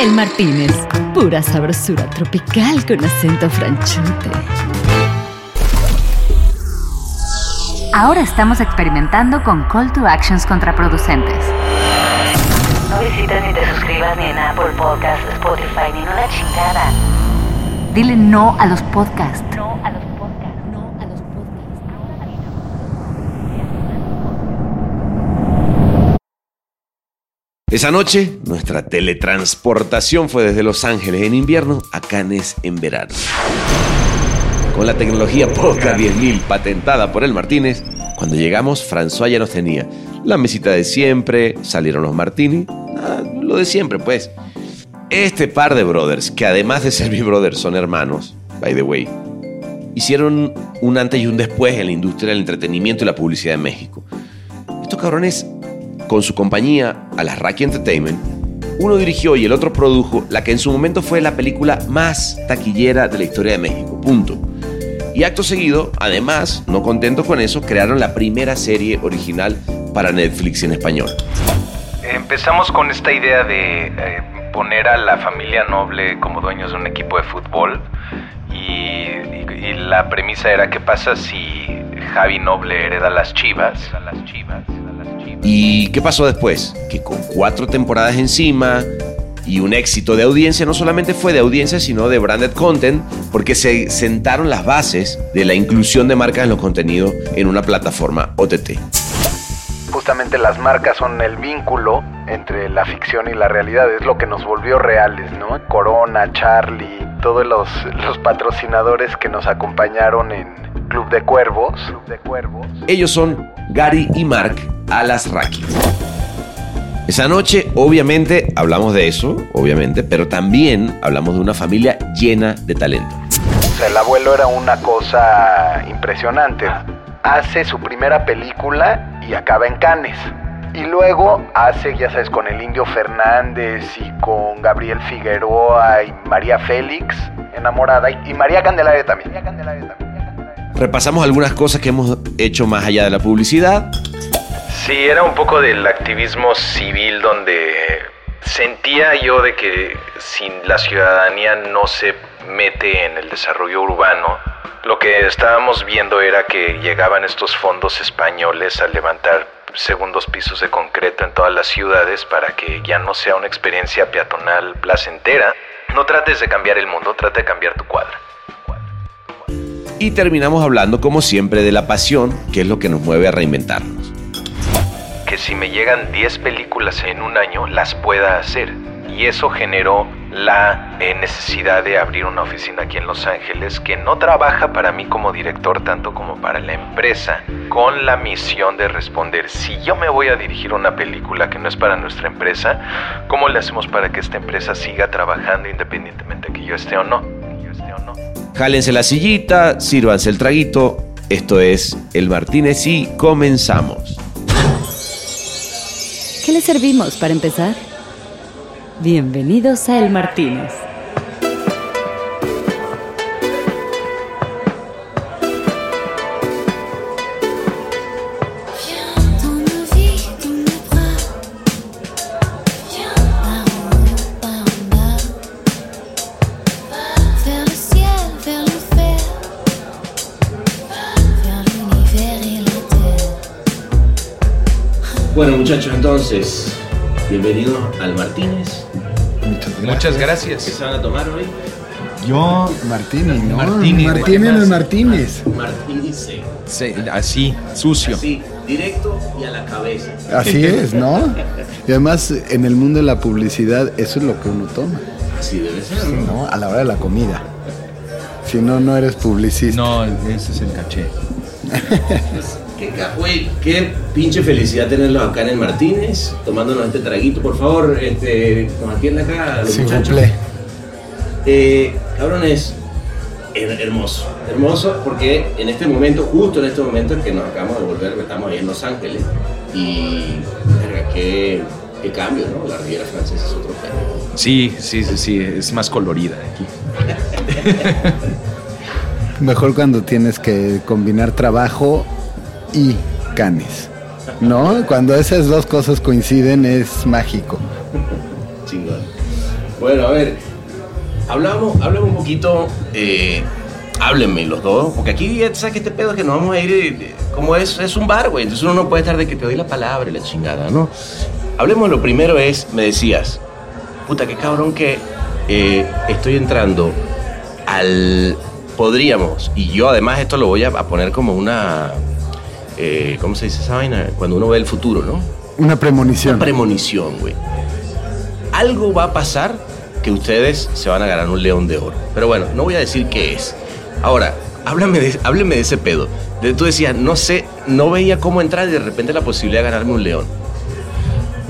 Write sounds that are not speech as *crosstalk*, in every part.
El Martínez, pura sabrosura tropical con acento franchute. Ahora estamos experimentando con call to actions contraproducentes. No visites ni te suscribas ni en Apple Podcast, Spotify, ni en una chingada. Dile no a los podcasts. No a los podcasts. No a los podcasts. Esa noche, nuestra teletransportación fue desde Los Ángeles en invierno a Cannes en verano. Con la tecnología Podcast 10.000 patentada por el Martínez, cuando llegamos, François ya nos tenía la mesita de siempre, salieron los Martini, ah, lo de siempre, pues. Este par de brothers, que además de ser mi brothers son hermanos, by the way, hicieron un antes y un después en la industria del entretenimiento y la publicidad en México. Estos cabrones, con su compañía, Alasraki Entertainment, uno dirigió y el otro produjo la que en su momento fue la película más taquillera de la historia de México. Punto. Y acto seguido, además, no contento con eso, crearon la primera serie original para Netflix en español. Empezamos con esta idea de eh, poner a la familia Noble como dueños de un equipo de fútbol y, la premisa era qué pasa si Javi Noble hereda las chivas. Chivas, las chivas. ¿Y qué pasó después? Que con cuatro temporadas encima y un éxito de audiencia, no solamente fue de audiencia, sino de branded content, porque se sentaron las bases de la inclusión de marcas en los contenidos en una plataforma OTT. Justamente las marcas son el vínculo entre la ficción y la realidad, es lo que nos volvió reales, ¿no? Corona, Charlie, todos los, los patrocinadores que nos acompañaron en Club de Cuervos. Club de Cuervos. Ellos son Gary y Mark Alasraki. Esa noche, obviamente, hablamos de eso, obviamente, pero también hablamos de una familia llena de talento. O sea, el abuelo era una cosa impresionante. Hace su primera película y acaba en Cannes. Y luego hace, ya sabes, con el Indio Fernández y con Gabriel Figueroa y María Félix, enamorada, y. María Candelaria también. María Candelaria también. Repasamos algunas cosas que hemos hecho más allá de la publicidad. Sí, era un poco del activismo civil donde sentía yo de que si la ciudadanía no se mete en el desarrollo urbano, lo que estábamos viendo era que llegaban estos fondos españoles a levantar segundos pisos de concreto en todas las ciudades para que ya no sea una experiencia peatonal placentera. No trates de cambiar el mundo, trata de cambiar tu cuadra. Y terminamos hablando, como siempre, de la pasión, que es lo que nos mueve a reinventarnos. Que si me llegan 10 películas en un año, las pueda hacer. Y eso generó la eh, necesidad de abrir una oficina aquí en Los Ángeles que no trabaja para mí como director tanto como para la empresa, con la misión de responder, si yo me voy a dirigir una película que no es para nuestra empresa, ¿cómo le hacemos para que esta empresa siga trabajando independientemente de que yo esté o no? Yo esté o no. Jálense la sillita, sírvanse el traguito. Esto es El Martínez y comenzamos. ¿Qué le servimos para empezar? Bienvenidos a El Martínez. Muchachos, entonces, bienvenidos al Martínez. Muchas gracias. ¿Qué se van a tomar hoy? Yo, Martínez, ¿no? Martínez, Martínez, no es Martínez. Martínez. Sí, así, sucio. Así, directo y a la cabeza. Así es, ¿no? Y además, en el mundo de la publicidad, eso es lo que uno toma, Así debe ser, ¿no? ¿no? A la hora de la comida. Si no, no eres publicista. No, ese es el caché. *laughs* Qué, güey, qué pinche felicidad tenerlos acá en el Martínez, tomándonos este traguito. Por favor, este, nos atiende acá a los vous muchachos. Eh, cabrones, her- hermoso, hermoso, porque en este momento, justo en este momento en que nos acabamos de volver, estamos ahí en Los Ángeles, y qué, qué cambio, ¿no? La Riviera Francesa es otro pedo. Sí, sí, sí, sí, es más colorida aquí. *laughs* Mejor cuando tienes que combinar trabajo y canes. ¿No? Cuando esas dos cosas coinciden es mágico. Chingón. Bueno, a ver, hablamos, hablamos un poquito, eh, háblenme los dos, porque aquí ya sabes que este pedo que nos vamos a ir, eh, como es, es un bar, güey, entonces uno no puede estar de que te doy la palabra y la chingada, ¿no? Hablemos, lo primero es, me decías, puta, qué cabrón que eh, estoy entrando al, podríamos, y yo además esto lo voy a poner como una, eh, ¿cómo se dice esa vaina? Cuando uno ve el futuro, ¿no? Una premonición. Una premonición, güey. Algo va a pasar que ustedes se van a ganar un león de oro. Pero bueno, no voy a decir qué es. Ahora, háblame de, hábleme de ese pedo. De, tú decías, no sé, no veía cómo entrar y de repente la posibilidad de ganarme un león.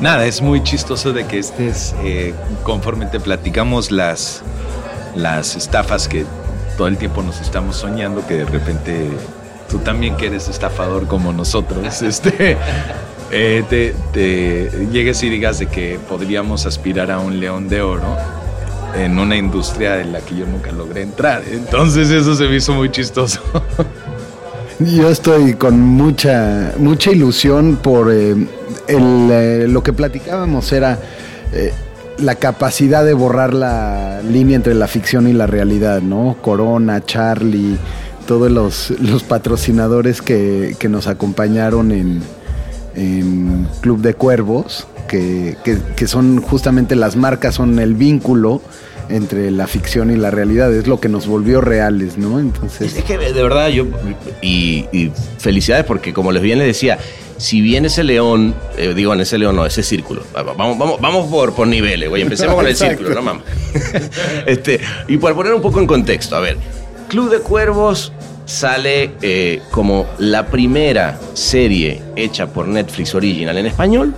Nada, es muy chistoso de que estés, eh, conforme te platicamos las, las estafas que todo el tiempo nos estamos soñando, que de repente tú también que eres estafador como nosotros, *laughs* este, eh, te, te llegues y digas de que podríamos aspirar a un león de oro en una industria en la que yo nunca logré entrar. Entonces eso se me hizo muy chistoso. *laughs* Yo estoy con mucha, mucha ilusión por eh, el, eh, lo que platicábamos era eh, la capacidad de borrar la línea entre la ficción y la realidad, ¿no? Corona, Charlie, todos los, los patrocinadores que, que nos acompañaron en, en Club de Cuervos, que, que- que son justamente las marcas, son el vínculo entre la ficción y la realidad, es lo que nos volvió reales, ¿no? Entonces... Es, que de verdad yo, y, y felicidades porque como les bien les decía, si bien ese león, eh, digo en ese león no, ese círculo, vamos, vamos, vamos por, por niveles, güey, empecemos con el *laughs* círculo, no mames. *laughs* este, y para poner un poco en contexto, a ver, Club de Cuervos sale eh, como la primera serie hecha por Netflix original en español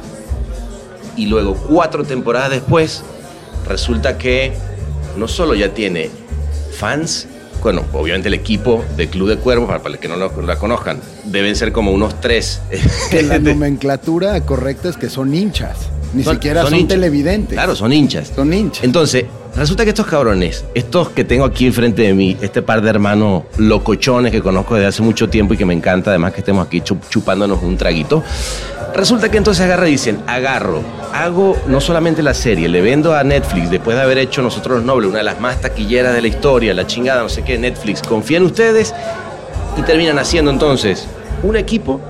y luego cuatro temporadas después resulta que no solo ya tiene fans, bueno, obviamente el equipo de Club de Cuervos, para, los que no lo- la conozcan, deben ser como unos tres. Que la *laughs* nomenclatura correcta es que son hinchas. Ni Son- siquiera son, televidentes. Claro, son hinchas. Son hinchas. Entonces, resulta que estos cabrones, estos que tengo aquí enfrente de mí, este par de hermanos locochones que conozco desde hace mucho tiempo y que me encanta, además que estemos aquí chup- chupándonos un traguito, resulta que entonces agarra y dicen, agarro, hago no solamente la serie, le vendo a Netflix, después de haber hecho Nosotros los Nobles, una de las más taquilleras de la historia, la chingada, no sé qué, Netflix, confía en ustedes y terminan haciendo entonces un equipo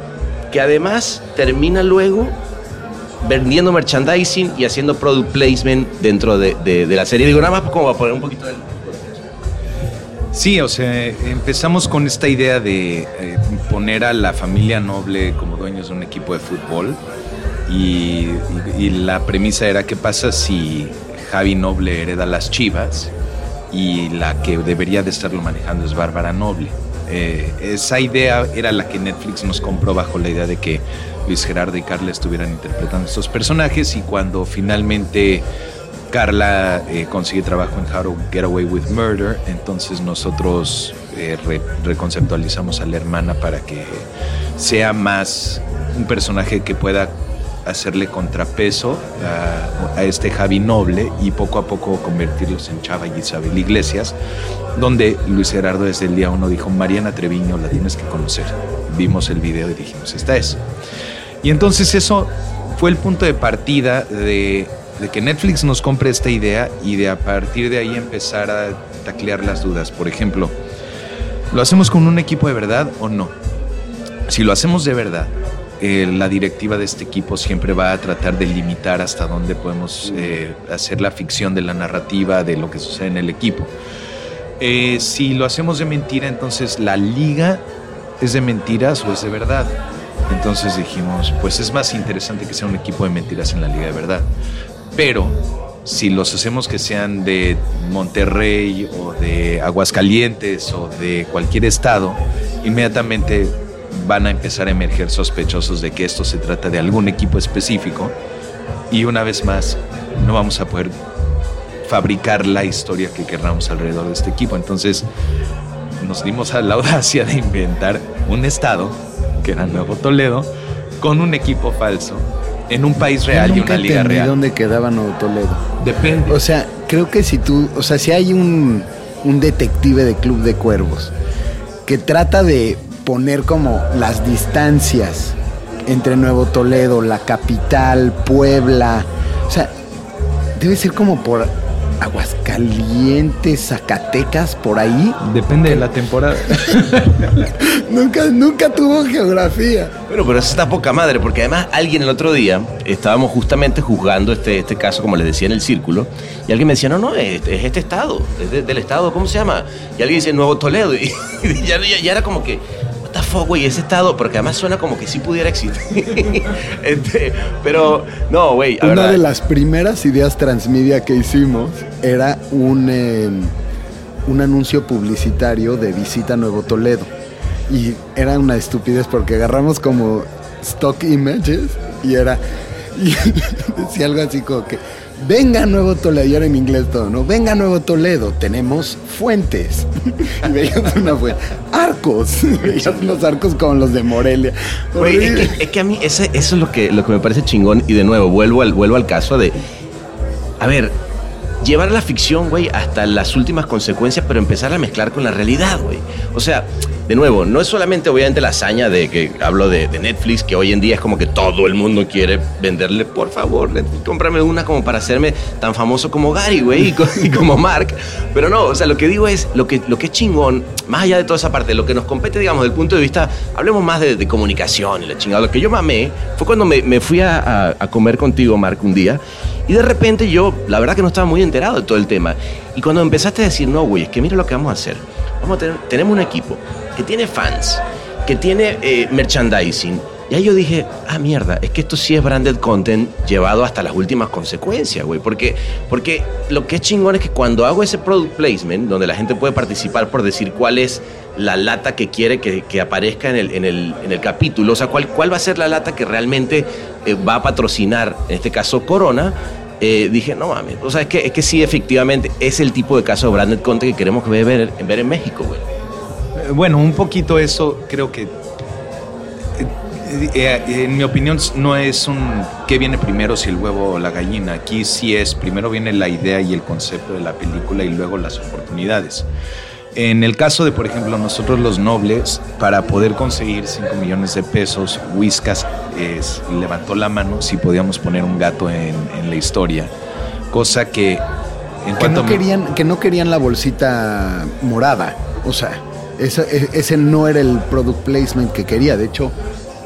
que además termina luego vendiendo merchandising y haciendo product placement dentro de, de- la serie. Digo, nada más como para poner un poquito de... Sí, o sea, empezamos con esta idea de eh, poner a la familia noble como dueños de un equipo de fútbol y la premisa era qué pasa si Javi Noble hereda las Chivas y la que debería de estarlo manejando es Bárbara Noble. Eh, esa idea era la que Netflix nos compró bajo la idea de que Luis Gerardo y Carla estuvieran interpretando estos personajes y cuando finalmente Carla eh, consigue trabajo en How to Get Away with Murder, entonces nosotros eh, re- reconceptualizamos a la hermana para que sea más un personaje que pueda hacerle contrapeso a, a este Javi Noble y poco a poco convertirlos en Chava y Isabel Iglesias, donde Luis Gerardo desde el día uno dijo, Mariana Treviño, la tienes que conocer. Vimos el video y dijimos, esta es. Y entonces eso fue el punto de partida de, que Netflix nos compre esta idea y de a partir de ahí empezar a taclear las dudas. Por ejemplo, ¿lo hacemos con un equipo de verdad o no? Si lo hacemos de verdad, eh, la directiva de este equipo siempre va a tratar de limitar hasta dónde podemos eh, hacer la ficción de la narrativa, de lo que sucede en el equipo. Eh, si lo hacemos de mentira, entonces la liga es de mentiras o es de verdad. Entonces dijimos, pues es más interesante que sea un equipo de mentiras en la liga de verdad. Pero si los hacemos que sean de Monterrey o de Aguascalientes o de cualquier estado, inmediatamente van a empezar a emerger sospechosos de que esto se trata de algún equipo específico y una vez más no vamos a poder fabricar la historia que querramos alrededor de este equipo. Entonces nos dimos a la *laughs* audacia de inventar un estado, que era Nuevo Toledo, con un equipo falso, en un país real Yo y una liga real. dónde quedaba Nuevo Toledo. Depende. O sea, creo que si tú, o sea, si hay un, un detective de Club de Cuervos que trata de poner como las distancias entre Nuevo Toledo, la capital, Puebla, o sea, debe ser como por Aguascalientes, Zacatecas, por ahí. Depende de la temporada. *laughs* Nunca, nunca tuvo geografía. Bueno, pero eso está poca madre, porque además alguien el otro día, estábamos justamente juzgando este, este caso, como les decía, en el círculo, y alguien me decía, no, no, es, es este estado, es de- del estado, ¿cómo se llama? Y alguien dice Nuevo Toledo, *laughs* y, y ya, ya- ya era como que, fuck, güey, ese estado, porque además suena como que sí pudiera existir. *laughs* Este, pero, no, güey, Una verdad, de las primeras ideas transmedia que hicimos era un, eh, un anuncio publicitario de Visita Nuevo Toledo. Y era una estupidez porque agarramos como stock images y era. *laughs* Y decía algo así como que. Venga Nuevo Toledo, y era en inglés todo, ¿no? Venga Nuevo Toledo, tenemos fuentes. *laughs* Y veías una fuente. Arcos. *laughs* Y veías unos arcos como los de Morelia. Güey, es que, es que a mí ese- eso es lo que, lo que me parece chingón. Y de nuevo, vuelvo al, vuelvo al caso de. A ver, llevar la ficción, güey, hasta las últimas consecuencias, pero empezar a mezclar con la realidad, güey. O sea, de nuevo, no es solamente obviamente la hazaña de que hablo de, Netflix, que hoy en día es como que todo el mundo quiere venderle, por favor, cómprame una como para hacerme tan famoso como Gary, güey, y, co- y como Mark. Pero no, o sea, lo que digo es, lo que, lo que es chingón, más allá de toda esa parte, lo que nos compete, digamos, del punto de vista, hablemos más de, de comunicación y la chingada. Lo que yo mamé fue cuando me, fui a comer contigo, Mark, un día, y de repente yo, la verdad que no estaba muy enterado de todo el tema. Y cuando empezaste a decir, no, güey, es que mira lo que vamos a hacer. Vamos a tener, tenemos un equipo que tiene fans, que tiene eh, merchandising. Y ahí yo dije, ah, mierda, es que esto sí es branded content llevado hasta las últimas consecuencias, güey. Porque, porque lo que es chingón es que cuando hago ese product placement, donde la gente puede participar por decir cuál es la lata que quiere que, que aparezca en el, en, el, en el capítulo, o sea, cuál, cuál va a ser la lata que realmente eh, va a patrocinar, en este caso Corona, eh, dije, no mames, o sea, es que, es que sí, efectivamente, es el tipo de caso de branded content que queremos ver, ver, en México, güey. Eh, Bueno, un poquito eso creo que, eh, eh, en mi opinión, no es un qué viene primero, si el huevo o la gallina. Aquí sí es, primero viene la idea y el concepto de la película y luego las oportunidades. En el caso de, por ejemplo, nosotros los nobles, para poder conseguir 5 millones de pesos, Whiskas es- levantó la mano si podíamos poner un gato en, en la historia. Cosa que, en que no, querían, que no querían la bolsita morada. O sea, esa- e- ese no era el product placement que quería. De hecho,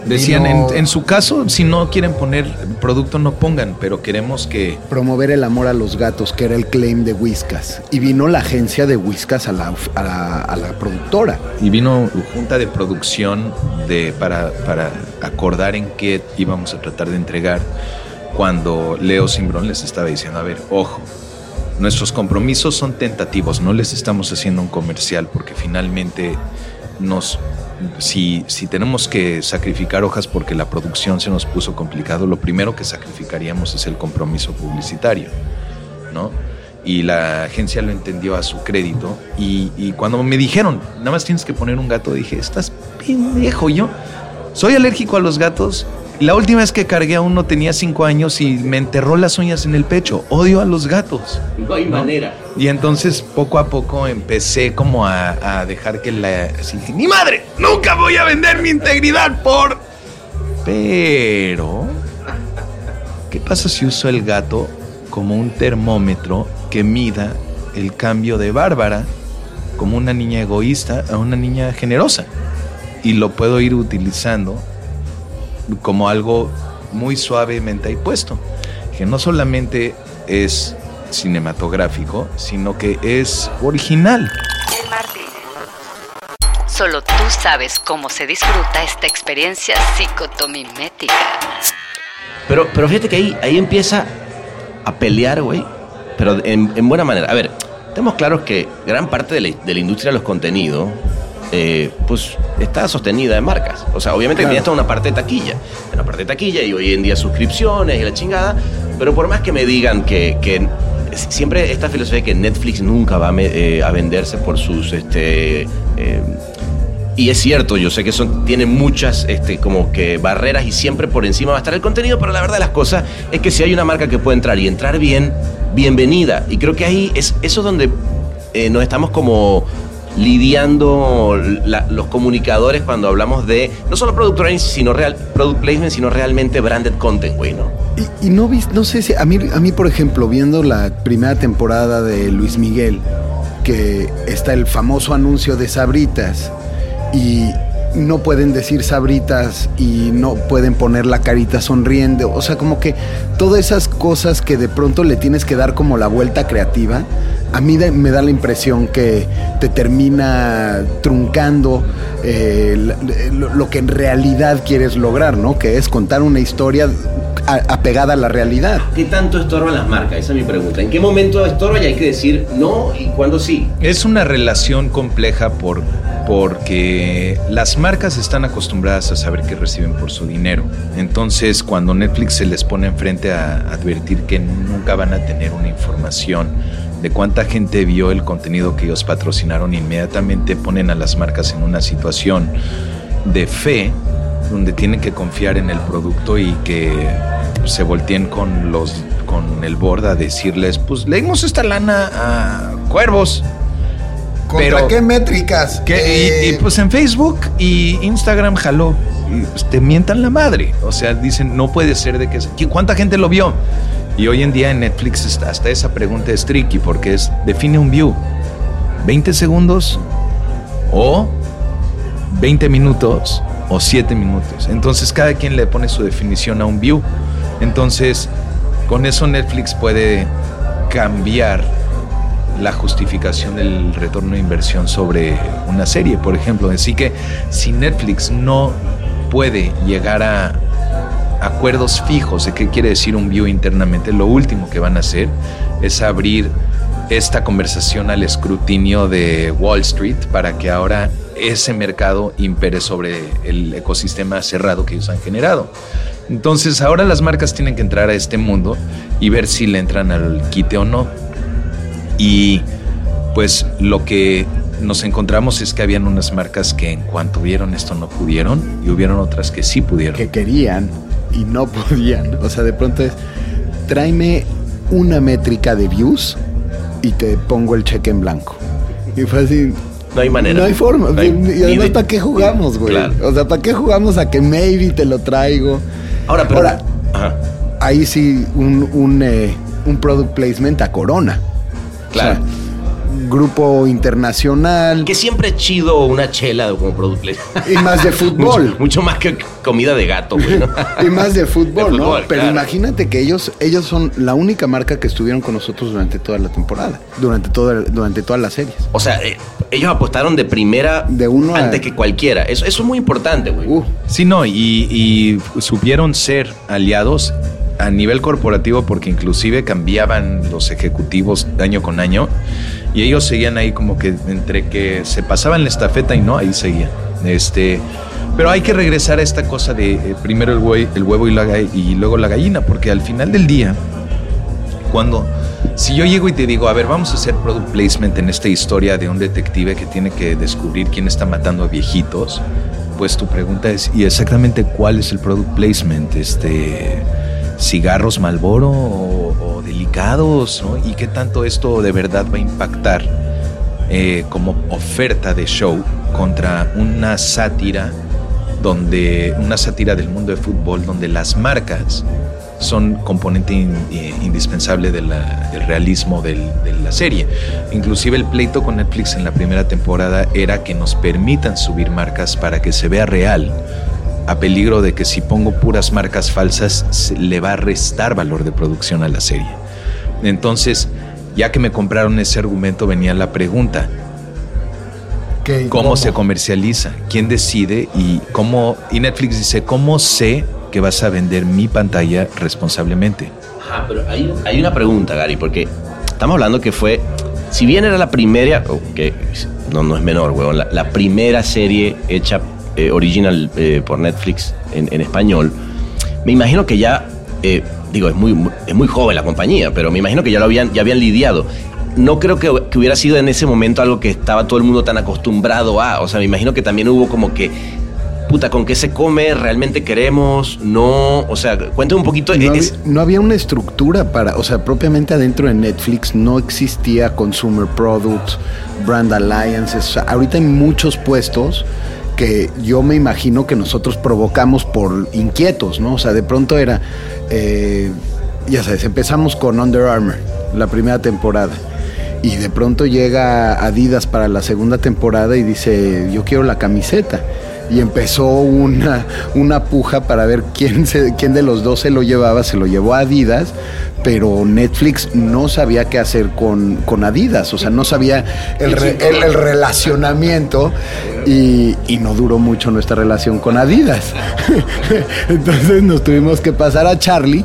Decían, en su caso, si no quieren poner producto, no pongan, pero queremos que... promover el amor a los gatos, que era el claim de Whiskas. Y vino la agencia de Whiskas a la, a la, a la productora. Y vino junta de producción de, para, para acordar en qué íbamos a tratar de entregar cuando Leo Simbrón les estaba diciendo, a ver, ojo, nuestros compromisos son tentativos, no les estamos haciendo un comercial porque finalmente nos... Si, si tenemos que sacrificar hojas porque la producción se nos puso complicado, lo primero que sacrificaríamos es el compromiso publicitario, ¿no? Y la agencia lo entendió a su crédito. Y, y cuando me dijeron, nada más tienes que poner un gato, dije, estás pendejo. Yo soy alérgico a los gatos. La última vez que cargué a uno tenía cinco años y me enterró las uñas en el pecho. Odio a los gatos. No hay manera. Y entonces poco a poco empecé como a, a dejar que la... así ¡Ni madre! ¡Nunca voy a vender mi integridad por... Pero... ¿Qué pasa si uso el gato como un termómetro que mida el cambio de Bárbara como una niña egoísta a una niña generosa? Y lo puedo ir utilizando como algo muy suavemente ahí puesto. Que no solamente es cinematográfico, sino que es original. El Martínez. Solo tú sabes cómo se disfruta esta experiencia psicotomimética. Pero, pero fíjate que ahí, ahí empieza a pelear, güey. Pero en, en buena manera. A ver, estamos claros que gran parte de la, de la industria de los contenidos, eh, pues está sostenida en marcas. O sea, obviamente que Claro. tiene hasta una parte de taquilla. Una parte de taquilla y hoy en día suscripciones y la chingada. Pero por más que me digan que, que siempre esta filosofía de que Netflix nunca va a, me- eh, a venderse por sus este, eh, y es cierto, yo sé que son, tiene muchas este, como que barreras y siempre por encima va a estar el contenido, pero la verdad de las cosas es que si hay una marca que puede entrar y entrar bien, bienvenida. Y creo que ahí es eso es donde eh, nos estamos como lidiando los comunicadores cuando hablamos de no solo product placement, sino, real, product placement, sino realmente branded content, güey, ¿no? Y, y no no sé si a mí, a mí, por ejemplo, viendo la primera temporada de Luis Miguel, que está el famoso anuncio de Sabritas y no pueden decir Sabritas y no pueden poner la carita sonriendo, o sea, como que todas esas cosas que de pronto le tienes que dar como la vuelta creativa, a mí de- me da la impresión que te termina truncando eh, la- lo, lo que en realidad quieres lograr, ¿no? Que es contar una historia a- apegada a la realidad. ¿Qué tanto estorban las marcas? Esa es mi pregunta. ¿En qué momento estorba y hay que decir no y cuándo sí? Es una relación compleja por, porque las marcas están acostumbradas a saber qué reciben por su dinero. Entonces, cuando Netflix se les pone enfrente a advertir que nunca van a tener una información de cuánta gente vio el contenido que ellos patrocinaron, inmediatamente ponen a las marcas en una situación de fe donde tienen que confiar en el producto y que se volteen con los con el board a decirles, pues leímos esta lana a cuervos. ¿Contra Pero- qué métricas? Que- y- Eh, y, pues en Facebook y Instagram jaló. Y, pues, te mientan la madre. O sea, dicen, no puede ser de que... ¿Qui- ¿Cuánta gente lo vio? Y hoy en día en Netflix hasta esa pregunta es tricky porque es, define un view. 20 segundos o 20 minutos o 7 minutos. Entonces cada quien le pone su definición a un view. Entonces con eso Netflix puede cambiar la justificación del retorno de inversión sobre una serie, por ejemplo. Así que si Netflix no puede llegar a acuerdos fijos de qué quiere decir un view internamente, lo último que van a hacer es abrir esta conversación al escrutinio de Wall Street para que ahora ese mercado impere sobre el ecosistema cerrado que ellos han generado. Entonces ahora las marcas tienen que entrar a este mundo y ver si le entran al quite o no. Y pues lo que nos encontramos es que habían unas marcas que en cuanto vieron esto no pudieron y hubieron otras que sí pudieron. que querían y no *laughs* podían. O sea, de pronto es, tráeme una métrica de views y te pongo el cheque en blanco. Y fue así. No hay manera. No hay forma. No hay- y además, de- ¿para qué jugamos, güey? Claro. O sea, ¿para qué jugamos a que maybe te lo traigo? Ahora, pero... Ahora, Ajá. ahí sí, un, un, eh, un product placement a Corona. Claro. O sea, grupo internacional Que siempre es chido una chela como product placement. y más de *laughs* fútbol. Mucho, mucho más que comida de gato, güey. ¿no? *laughs* y más de fútbol, De ¿no? fútbol, Pero claro. imagínate que ellos, ellos son la única marca que estuvieron con nosotros durante toda la temporada, durante toda, durante todas las series. O sea, eh, ellos apostaron de primera De uno a- antes que cualquiera. Eso, eso es muy importante, güey. Uh, Sí, no, y, y supieron ser aliados a nivel corporativo porque inclusive cambiaban los ejecutivos año con año y ellos seguían ahí como que entre que se pasaban la estafeta y no, ahí seguían. Este, pero hay que regresar a esta cosa de eh, primero el, huevo y, la, luego la gallina, porque al final del día, cuando si yo llego y te digo, a ver, vamos a hacer product placement en esta historia de un detective que tiene que descubrir quién está matando a viejitos, pues tu pregunta es, ¿y exactamente cuál es el product placement? Este, cigarros Malboro o, o delicados, ¿no? ¿Y qué tanto esto de verdad va a impactar eh, como oferta de show contra una sátira donde una sátira del mundo de fútbol donde las marcas son componente in- eh, indispensable de la- del realismo del- de la serie. Inclusive el pleito con Netflix en la primera temporada era que nos permitan subir marcas para que se vea real, a peligro de que si pongo puras marcas falsas le va a restar valor de producción a la serie. Entonces, ya que me compraron ese argumento, venía la pregunta, ¿qué- cómo, se comercializa, quién decide y cómo y Netflix dice cómo sé que vas a vender mi pantalla responsablemente. Ajá, pero hay, hay una pregunta, Gary, porque estamos hablando que fue, si bien era la primera, oh, que no, no es menor, weón, la, la primera serie hecha eh, original eh, por Netflix en, en español, me imagino que ya, eh, digo, es muy, es muy joven la compañía, pero me imagino que ya lo habían, ya habían lidiado. No creo que, que hubiera sido en ese momento algo que estaba todo el mundo tan acostumbrado a, o sea, me imagino que también hubo como que puta, ¿con qué se come? ¿Realmente queremos? No, o sea, cuéntame un poquito. No, es- había, no había una estructura para, o sea, propiamente adentro de Netflix no existía Consumer Products, Brand Alliances. O sea, ahorita hay muchos puestos que yo me imagino que nosotros provocamos por inquietos, ¿no? O sea, de pronto era, eh, ya sabes, empezamos con Under Armour, la primera temporada. Y de pronto llega Adidas para la segunda temporada y dice, yo quiero la camiseta. Y empezó una, una puja para ver quién, se- quién de los dos se lo llevaba. Se lo llevó a Adidas, pero Netflix no sabía qué hacer con, con Adidas. O sea, no sabía el, re- el- el relacionamiento y, no duró mucho nuestra relación con Adidas. *laughs* Entonces nos tuvimos que pasar a Charlie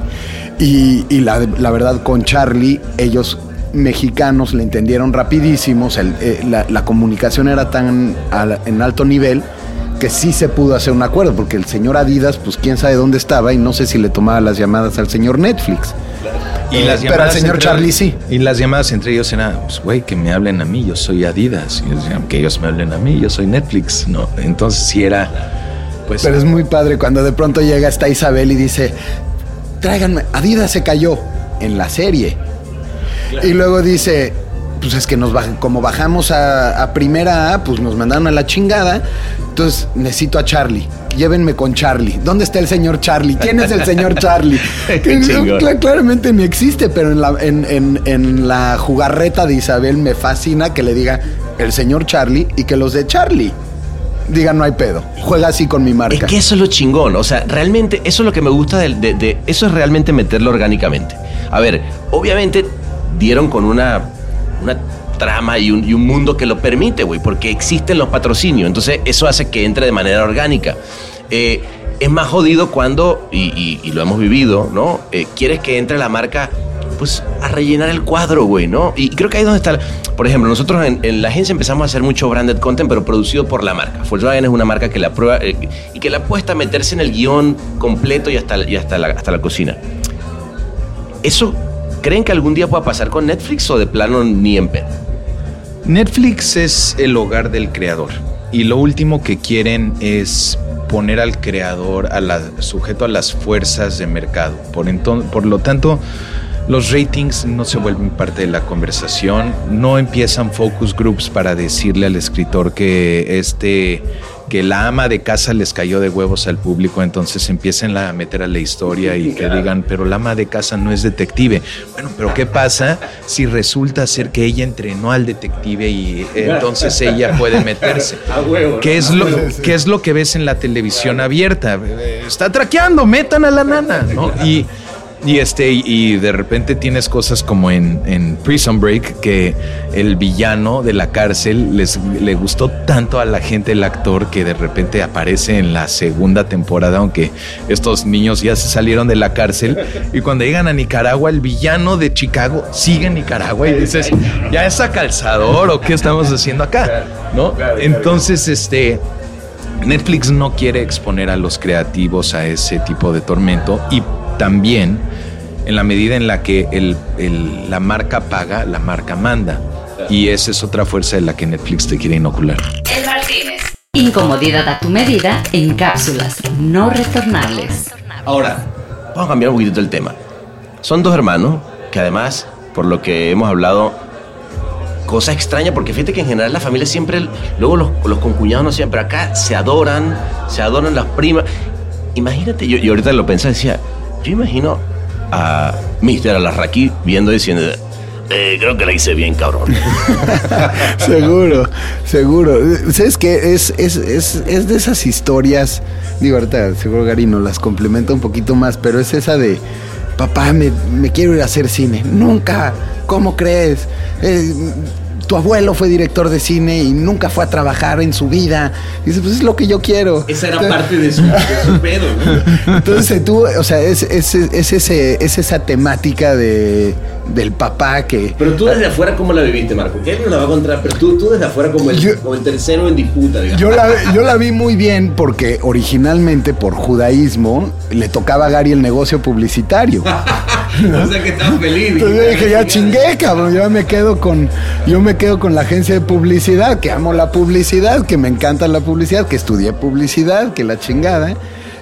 y, la, verdad con Charlie ellos mexicanos le entendieron rapidísimo, o sea, el- eh, la, comunicación era tan en alto nivel que sí se pudo hacer un acuerdo, porque el señor Adidas, pues quién sabe dónde estaba y no sé si le tomaba las llamadas al señor Netflix. Y las pero al señor entre- Charlie sí. Y las llamadas entre ellos eran, pues, güey, que me hablen a mí, yo soy Adidas. Y decían, que ellos me hablen a mí, yo soy Netflix. No, entonces sí era, pues, Pero es muy padre cuando de pronto llega esta Isabel y dice, tráiganme, Adidas se cayó en la serie. Y luego dice, pues es que nos baj- como bajamos a, a primera A, pues nos mandaron a la chingada. Entonces necesito a Charlie. Llévenme con Charlie. ¿Dónde está el señor Charlie? ¿Quién es el señor Charlie? *laughs* Que, claramente ni existe, pero en la, en, en- en la jugarreta de Isabel me fascina que le diga el señor Charlie y que los de Charlie digan no hay pedo. Juega así con mi marca. Es que eso es lo chingón. O sea, realmente, eso es lo que me gusta del- de, de- Eso es realmente meterlo orgánicamente. A ver, obviamente dieron con una, una trama y un, mundo que lo permite, güey, porque existen los patrocinios. Entonces, eso hace que entre de manera orgánica. Eh, es más jodido cuando, y, lo hemos vivido, ¿no? Eh, quieres que entre la marca, pues, a rellenar el cuadro, güey, ¿no? Y creo que ahí es donde está. Por ejemplo, nosotros en, la agencia empezamos a hacer mucho branded content, pero producido por la marca. Volkswagen es una marca que la prueba eh, y que la apuesta a meterse en el guion completo y hasta, hasta la cocina. ¿Eso creen que algún día pueda pasar con Netflix o de plano ni en pedo? Netflix es el hogar del creador y lo último que quieren es poner al creador a la, sujeto a las fuerzas de mercado. Por, por lo tanto, los ratings no se vuelven parte de la conversación, no empiezan focus groups para decirle al escritor que este que la ama de casa les cayó de huevos al público, entonces empiecen a meter a la historia y que digan, pero la ama de casa no es detective. Bueno, pero ¿qué pasa si resulta ser que ella entrenó al detective y entonces ella puede meterse? *laughs* ¿Qué es lo, qué es lo que ves en la televisión abierta? Está traqueando, metan a la nana, ¿no? Y, y este, y, de repente tienes cosas como en, en Prison Break, que el villano de la cárcel les, le gustó tanto a la gente el actor que de repente aparece en la segunda temporada, aunque estos niños ya se salieron de la cárcel. Y cuando llegan a Nicaragua, el villano de Chicago sigue en Nicaragua y dices, ¿ya es a calzador o qué estamos haciendo acá? ¿No? Entonces, este. Netflix no quiere exponer a los creativos a ese tipo de tormento y también en la medida en la que el- el- la marca paga, la marca manda. Y esa es otra fuerza de la que Netflix te quiere inocular. El Martínez. Incomodidad a tu medida en cápsulas no retornables. Ahora, vamos a cambiar un poquitito el tema. Son dos hermanos que además, por lo que hemos hablado, cosa extraña, porque fíjate que en general la familia siempre, luego los, los concuñados no siempre, acá se adoran, se adoran las primas. Imagínate, yo, y ahorita lo pensé, decía, yo imagino a Mr. Alarraqui viendo y diciendo, "Eh, creo que la hice bien, cabrón. *laughs* seguro, seguro. ¿Sabes qué? Es, es, es, es de esas historias. Digo, ahorita seguro Gary nos las complementa un poquito más, pero es esa de. Papá, me, me quiero ir a hacer cine. Nunca. ¿Cómo crees? Eh, tu abuelo fue director de cine y nunca fue a trabajar en su vida. Dice, pues es lo que yo quiero. Esa era parte de su, de su *laughs* pedo, ¿no? Entonces tú, o sea, es, es, es ese, es esa temática de del papá que... Pero tú desde afuera, ¿cómo la viviste, Marco? Que él no la va a contar, pero tú, tú desde afuera como el, Yo- como el tercero en disputa, digamos. Yo la, yo la vi muy bien porque originalmente por judaísmo le tocaba a Gary el negocio publicitario. *laughs* o sea que estaba feliz. Entonces yo dije, ya chingué, cabrón. Yo me quedo con, yo me quedo con la agencia de publicidad, que amo la publicidad, que me encanta la publicidad, que estudié publicidad, que la chingada.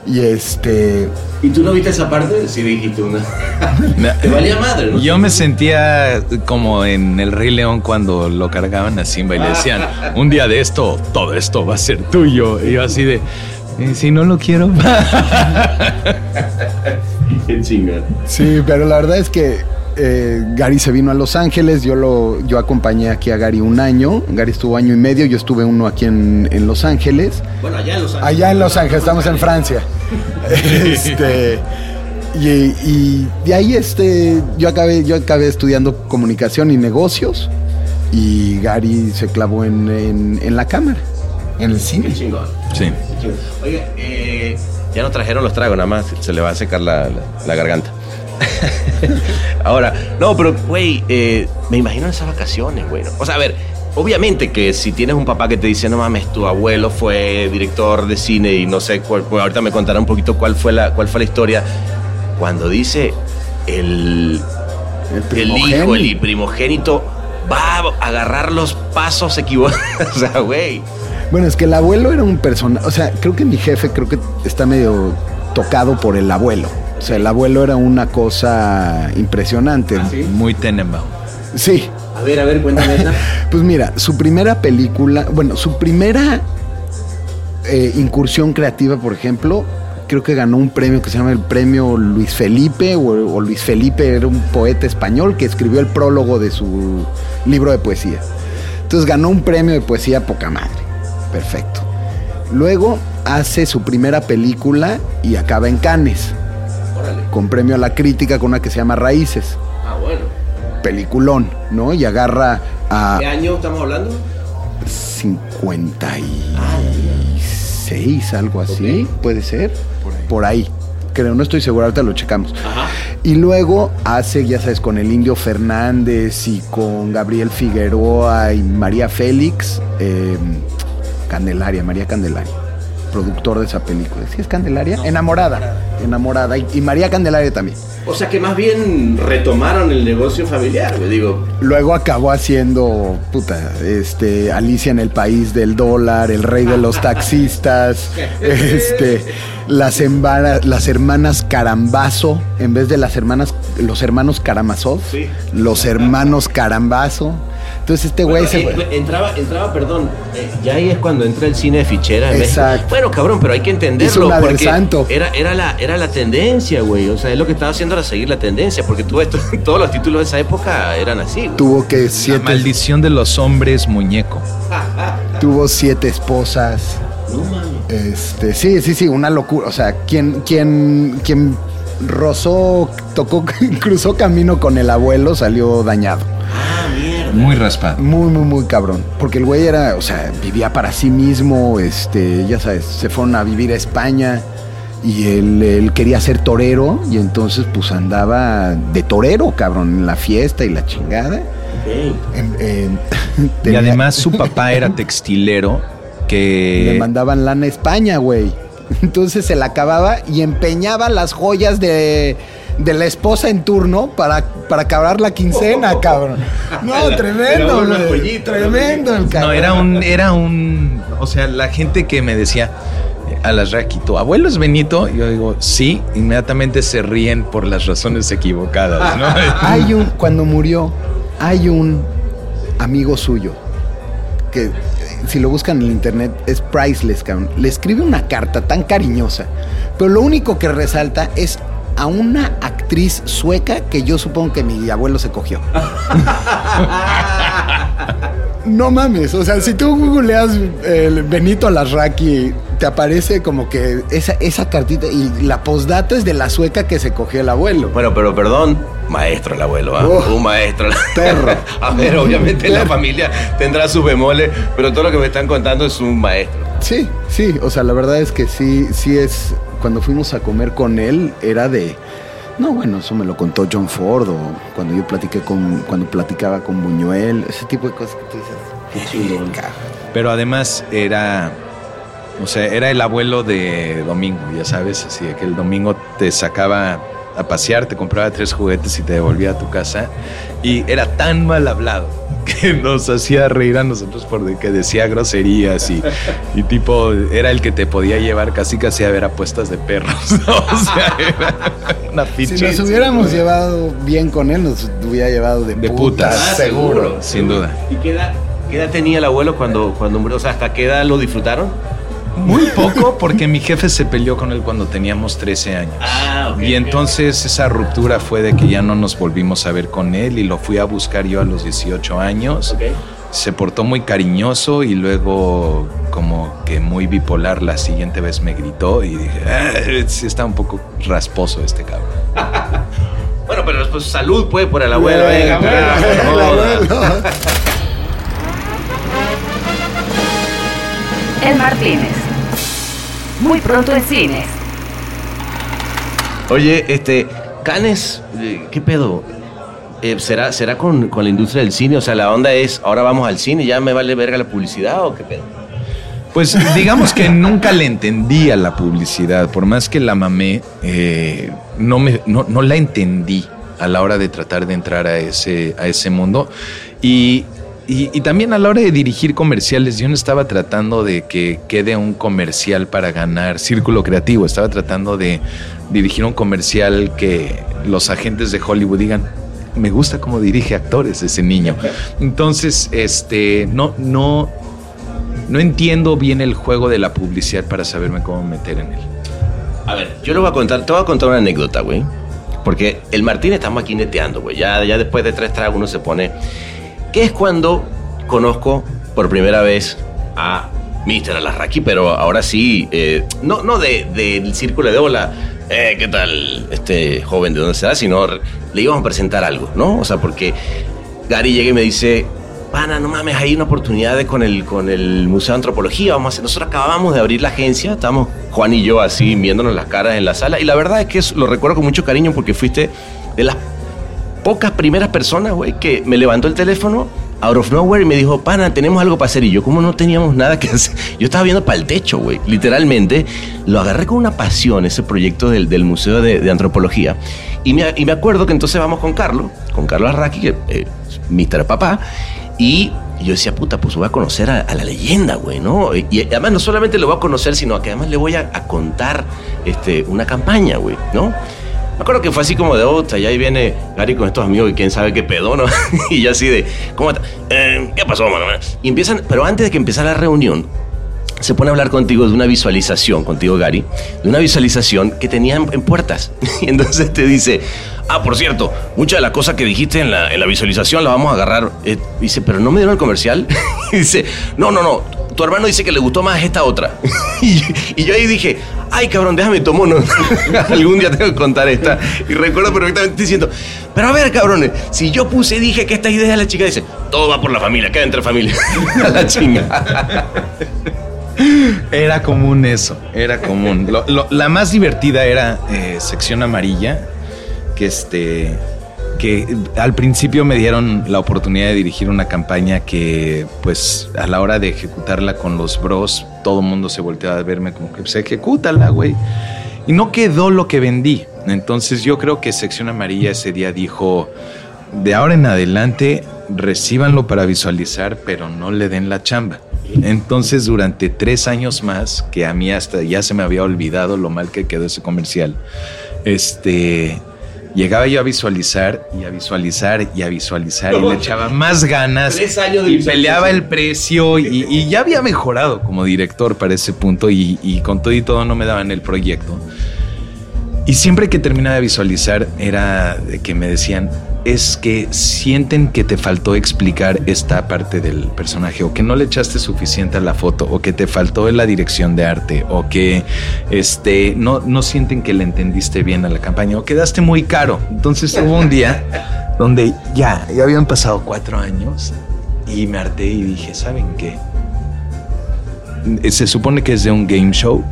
Y este. ¿Y tú no viste esa parte? Sí dijiste una. *laughs* Te valía madre, ¿no? Yo me sentía como en el Rey León cuando lo cargaban a Simba y le decían, un día de esto, todo esto va a ser tuyo. Y yo así de, "Eh, si no lo quiero. *laughs* Qué chingada. Sí, pero la verdad es que eh, Gary se vino a Los Ángeles. Yo lo, yo acompañé aquí a Gary un año. Gary estuvo año y medio. Yo estuve uno aquí en, en Los Ángeles. Bueno, allá en Los Ángeles. Allá en Los Ángeles, estamos en Francia. *laughs* Este, y, y de ahí este, yo acabé, yo acabé estudiando comunicación y negocios y Gary se clavó en, en- en la cámara, en el Qué cine. chingón. Sí. Oye, eh, ya no trajeron los tragos, nada más se le va a secar la, la- la garganta. *laughs* Ahora, no, pero, güey, eh, me imagino esas vacaciones, güey. ¿no? O sea, a ver, obviamente que si tienes un papá que te dice, no mames, tu abuelo fue director de cine y no sé cuál, pues ahorita me contará un poquito cuál fue la, cuál fue la historia. Cuando dice el, El el hijo, el primogénito, va a agarrar los pasos equivocados. *laughs* o sea, güey. Bueno, es que el abuelo era un personaje, o sea, creo que mi jefe creo que está medio tocado por el abuelo. O sea, el abuelo era una cosa impresionante. Muy Tenenbaum. sí, A ver, a ver, cuéntame esa. *laughs* Pues mira, su primera película, bueno, su primera eh, incursión creativa, por ejemplo, creo que ganó un premio que se llama el premio Luis Felipe, o, o Luis Felipe era un poeta español que escribió el prólogo de su libro de poesía. Entonces ganó un premio de poesía poca madre. Perfecto. Luego hace su primera película y acaba en Cannes, Órale. con premio a la crítica con una que se llama Raíces. Ah, bueno. Peliculón, ¿no? Y agarra a... ¿Qué año estamos hablando? 56, algo así, puede ser. Por ahí. Creo, no estoy seguro, ahorita lo checamos. Ajá. Y luego hace, ya sabes, con el Indio Fernández y con Gabriel Figueroa y María Félix, eh, Candelaria, María Candelaria, productor de esa película. ¿Sí es Candelaria? Enamorada, enamorada. Y, y María Candelaria también. O sea que más bien retomaron el negocio familiar, güey. Digo, Luego acabó haciendo, puta, este, Alicia en el país del dólar, el rey de los taxistas, *laughs* este, las, embara- las hermanas Carambazo, en vez de las hermanas, los hermanos Karamazov, Sí. los hermanos Carambazo. Entonces este güey bueno, se eh, fue. entraba, entraba, perdón. eh, ya ahí es cuando entra el cine de fichera. en México. Exacto. Bueno, cabrón, pero hay que entenderlo. Una del porque santo. Era, era, la, era la tendencia, güey. O sea, es lo que estaba haciendo era seguir la tendencia. Porque tú esto, *laughs* todos los títulos de esa época eran así, güey. Tuvo que La siete, maldición de los hombres muñeco. *laughs* tuvo siete esposas. No mames. Este, sí, sí, sí, una locura. O sea, quien, quien, quien rozó, tocó, *laughs* cruzó camino con el abuelo, salió dañado. Ah, mierda. Muy raspado. Muy, muy, muy cabrón. Porque el güey era, o sea, vivía para sí mismo, este, ya sabes, se fueron a vivir a España y él, él quería ser torero y entonces pues andaba de torero, cabrón, en la fiesta y la chingada. Ok. En- en- *laughs* Y además *laughs* su papá era textilero le que... mandaban lana a España, güey. *laughs* Entonces se la acababa y empeñaba las joyas de, de la esposa en turno para, para acabar la quincena, cabrón. No, Era- tremendo, joyita, Tremendo el cabrón. No, era un, era un, o sea, la gente que me decía a las Raki, ¿tu abuelo es Benito? Yo digo, sí, inmediatamente se ríen por las razones equivocadas, ¿no? *laughs* Hay un, cuando murió, hay un amigo suyo que eh, si lo buscan en el internet es priceless, cabrón. Le escribe una carta tan cariñosa, pero lo único que resalta es a una actriz sueca que yo supongo que mi abuelo se cogió. *laughs* No mames, o sea, si tú googleas el Benito Alarraqui, te aparece como que esa, esa cartita y la postdata es de la sueca que se cogió el abuelo. Bueno, pero perdón, maestro el abuelo, ¿ah? Oh, un maestro. perro. *laughs* A ver, obviamente la familia tendrá sus bemoles, pero todo lo que me están contando es un maestro. Sí, sí, o sea, la verdad es que sí, sí es, cuando fuimos a comer con él, era de, No, bueno, eso me lo contó John Ford o cuando yo platiqué con, cuando platicaba con Buñuel, ese tipo de cosas que tú dices, qué chido. Pero además era, o sea, era el abuelo de Domingo, ya sabes, así que el domingo te sacaba a pasear, te compraba tres juguetes y te devolvía a tu casa. Y era tan mal hablado que nos hacía reír a nosotros porque decía groserías y, y tipo, era el que te podía llevar casi casi a ver apuestas de perros. ¿no? *laughs* O sea, era una Si pinche... nos hubiéramos llevado bien con él, nos hubiera llevado de, De putas. putas. seguro. Sin duda. ¿Y qué edad, qué edad tenía el abuelo cuando, cuando murió? O sea, ¿hasta qué edad lo disfrutaron? Muy poco porque mi jefe se peleó con él cuando teníamos 13 años. Ah, y entonces esa ruptura fue de que ya no nos volvimos a ver con él y lo fui a buscar yo a los 18 años. Se portó muy cariñoso y luego como que muy bipolar la siguiente vez me gritó y dije, "Ah, sí está un poco rasposo este cabrón. *laughs* Bueno, pero después salud, pues, por el abuelo. Venga, abuelo. *laughs* El Martínez. Muy pronto en cines. Oye, este, Canes, eh, ¿qué pedo? Eh, ¿Será, será con, con la industria del cine? O sea, la onda es, ahora vamos al cine, ¿ya me vale verga la publicidad o qué pedo? Pues digamos que nunca le entendí a la publicidad, por más que la mamé, eh, no, me, no, no la entendí a la hora de tratar de entrar a ese, a ese mundo. Y, y- también a la hora de dirigir comerciales, yo no estaba tratando de que quede un comercial para ganar círculo creativo, estaba tratando de dirigir un comercial que los agentes de Hollywood digan, me gusta cómo dirige actores ese niño. Entonces, este, no, no, no entiendo bien el juego de la publicidad para saberme cómo meter en él. A ver, yo le voy a contar, te voy a contar una anécdota, güey. Porque el Martín estamos aquí neteando, güey. Ya, ya después de tres tragos uno se pone. ¿Qué es cuando conozco por primera vez a Mr. Alarraqui? Pero ahora sí, eh, no, no de- del círculo de hola, eh, ¿qué tal este joven de dónde será? Sino le íbamos a presentar algo, ¿no? O sea, porque Gary llega y me dice, pana, no mames, hay una oportunidad de con el, con el Museo de Antropología, vamos a hacer, nosotros acabamos de abrir la agencia, estamos Juan y yo así viéndonos las caras en la sala, y la verdad es que eso lo recuerdo con mucho cariño porque fuiste de las pocas primeras personas, güey, que me levantó el teléfono out of nowhere y me dijo, pana, tenemos algo para hacer. Y yo, como no teníamos nada que *laughs* hacer, yo estaba viendo para el techo, güey. Literalmente, lo agarré con una pasión, ese proyecto del, del Museo de, Antropología. Y me, y me acuerdo que entonces vamos con Carlos, con Carlos Arraqui, que eh, Mr. Papá, y yo decía, puta, pues voy a conocer a, la leyenda, güey, ¿no? Y, y además no solamente lo voy a conocer, sino que además le voy a, a contar este, una campaña, güey, ¿no? Me acuerdo que fue así como de, otra, y ahí viene Gary con estos amigos y quién sabe qué pedo, ¿no? *laughs* y yo así de, ¿cómo está? "Eh, ¿Qué pasó, mano? Y empiezan, pero antes de que empezara la reunión, se pone a hablar contigo de una visualización, contigo Gary, de una visualización que tenía en, puertas. *laughs* Y entonces te dice, ah, por cierto, muchas de las cosas que dijiste en la, en la visualización las vamos a agarrar. Eh, dice, pero no me dieron el comercial. *laughs* y dice, no, no, no, tu hermano dice que le gustó más esta otra. *laughs* y, yo ahí dije, ay cabrón, déjame tomo, no. *laughs* algún día tengo que contar esta. Y recuerdo perfectamente diciendo, pero a ver cabrones, si yo puse y dije que esta idea la chica dice, todo va por la familia, queda entre familia. *laughs* a la chinga. Era común eso, era común. La más divertida era eh, sección amarilla, que este que al principio me dieron la oportunidad de dirigir una campaña que pues a la hora de ejecutarla con los bros todo el mundo se volteaba a verme como que pues ejecútala güey y no quedó lo que vendí. Entonces yo creo que sección amarilla ese día dijo de ahora en adelante recíbanlo para visualizar pero no le den la chamba entonces durante tres años más que a mí hasta ya se me había olvidado lo mal que quedó ese comercial este llegaba yo a visualizar y a visualizar y a visualizar y le echaba más ganas Tres años de y peleaba el precio y, y ya había mejorado como director para ese punto y, y con todo y todo no me daban el proyecto. Y siempre que terminaba de visualizar era que me decían, es que sienten que te faltó explicar esta parte del personaje o que no le echaste suficiente a la foto o que te faltó en la dirección de arte o que este, no, no sienten que le entendiste bien a la campaña o quedaste muy caro. Entonces hubo un día donde ya, ya habían pasado cuatro años y me harté y dije, ¿saben qué? Se supone que es de un game show.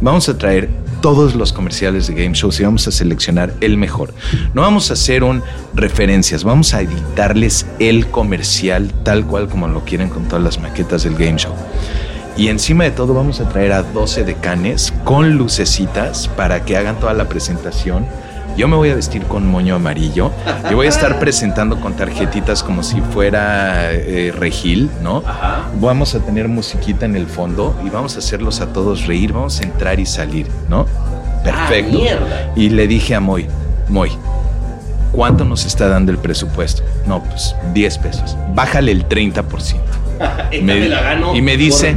Vamos a traer todos los comerciales de Game Shows y vamos a seleccionar el mejor. No vamos a hacer un referencias, vamos a editarles el comercial tal cual como lo quieren con todas las maquetas del Game Show. Y encima de todo vamos a traer a 12 decanes con lucecitas para que hagan toda la presentación. Yo me voy a vestir con moño amarillo y voy a estar *laughs* presentando con tarjetitas como si fuera eh, Regil, ¿no? Vamos a tener musiquita en el fondo y vamos a hacerlos a todos reír, vamos a entrar y salir, ¿no? Perfecto. y le dije a Moy, Moy, ¿cuánto nos está dando el presupuesto? No, pues 10 pesos. Bájale el 30%. *laughs* Me- y me dice,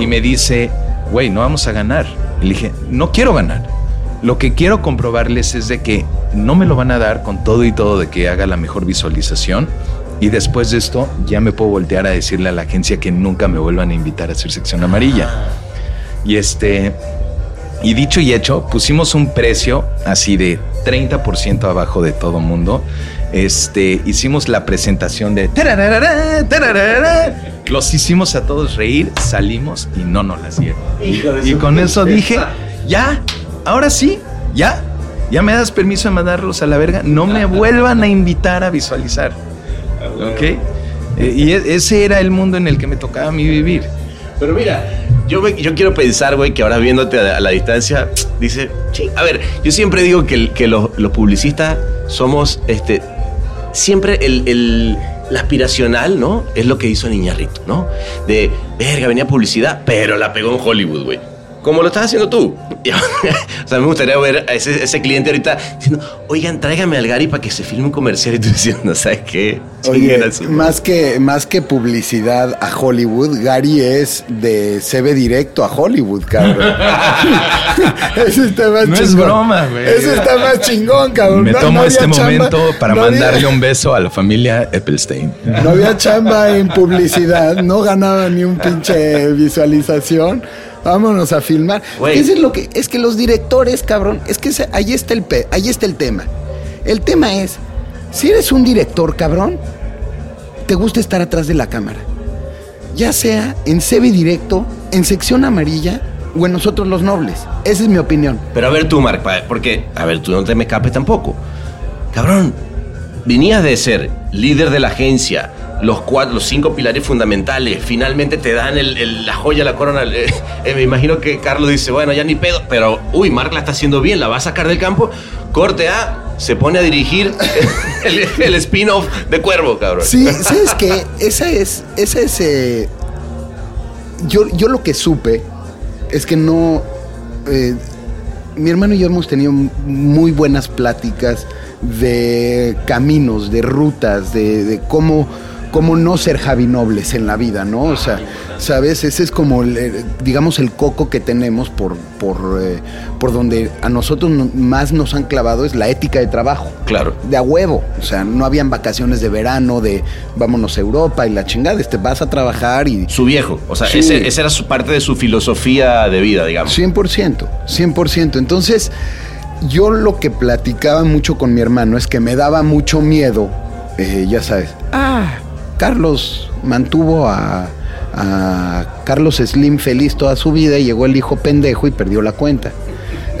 y me dice, güey, no vamos a ganar. Y le dije, no quiero ganar. Lo que quiero comprobarles es de que no me lo van a dar con todo y todo de que haga la mejor visualización. Y después de esto ya me puedo voltear a decirle a la agencia que nunca me vuelvan a invitar a hacer sección amarilla. Y este, y dicho y hecho, pusimos un precio así de 30% abajo de todo mundo. Este, hicimos la presentación de tararara, tararara. los hicimos a todos reír, salimos y no nos las dieron. Y, y con eso dije, ya, ahora sí, ya, ya me das permiso de mandarlos a la verga, no me *laughs* vuelvan a invitar a visualizar. ¿Ok? Eh, Y e- ese era el mundo en el que me tocaba a mí vivir. Pero mira, yo, me- yo quiero pensar, güey, que ahora viéndote a, a la distancia, dice, "Ching". a ver, yo siempre digo que, los, los publicistas somos, este, siempre el, el- la aspiracional, ¿no? Es lo que hizo Niñarrito, ¿no? De, verga, venía publicidad, pero la pegó en Hollywood, güey. Como lo estás haciendo tú. *laughs* o sea, me gustaría ver a ese, ese cliente ahorita diciendo, oigan, tráigame al Gary para que se filme un comercial *laughs* y tú diciendo, ¿sabes qué? Oye, más que, más que publicidad a Hollywood, Gary es de CB directo a Hollywood, cabrón. *laughs* Eso está más No es chingón. broma, güey. Eso está más chingón, cabrón. Me No- tomo no este chamba- momento para no había- mandarle un beso a la familia Eppelstein. No había chamba en publicidad, no ganaba ni un pinche visualización. Vámonos a filmar. Eso es lo que es que los directores, cabrón, es que ahí está el pe- ahí está el tema. El tema es si eres un director, cabrón, te gusta estar atrás de la cámara. Ya sea en CB directo, en sección amarilla o en nosotros los nobles. Esa es mi opinión. Pero a ver tú, Mark, pa- porque, a ver, tú no te me escapes tampoco. Cabrón, venías de ser líder de la agencia, los cuatro, los cinco pilares fundamentales, finalmente te dan el- la joya, la corona. *laughs* eh, me imagino que Carlos dice, bueno, ya ni pedo, pero, uy, Mark la está haciendo bien, la va a sacar del campo. Corte A, se pone a dirigir *laughs* el, spin-off de Cuervo, cabrón. Sí, ¿sabes qué? Esa es, esa es, eh, yo, yo lo que supe es que no, eh, mi hermano y yo hemos tenido muy buenas pláticas de caminos, de rutas, de, de cómo, cómo no ser Javi Nobles en la vida, ¿no? O sea, ¿sabes? Ese es como, el, digamos, el coco que tenemos por, por, eh, por donde a nosotros no- más nos han clavado es la ética de trabajo Claro. de a huevo. O sea, no habían vacaciones de verano, de vámonos a Europa y la chingada. Este, vas a trabajar y. Su viejo, o sea, Sí. ese- esa era su parte de su filosofía de vida, digamos. 100%, 100%. Entonces, yo lo que platicaba mucho con mi hermano es que me daba mucho miedo, eh, ya sabes. Ah, Carlos mantuvo a, a Carlos Slim feliz toda su vida y llegó el hijo pendejo y perdió la cuenta.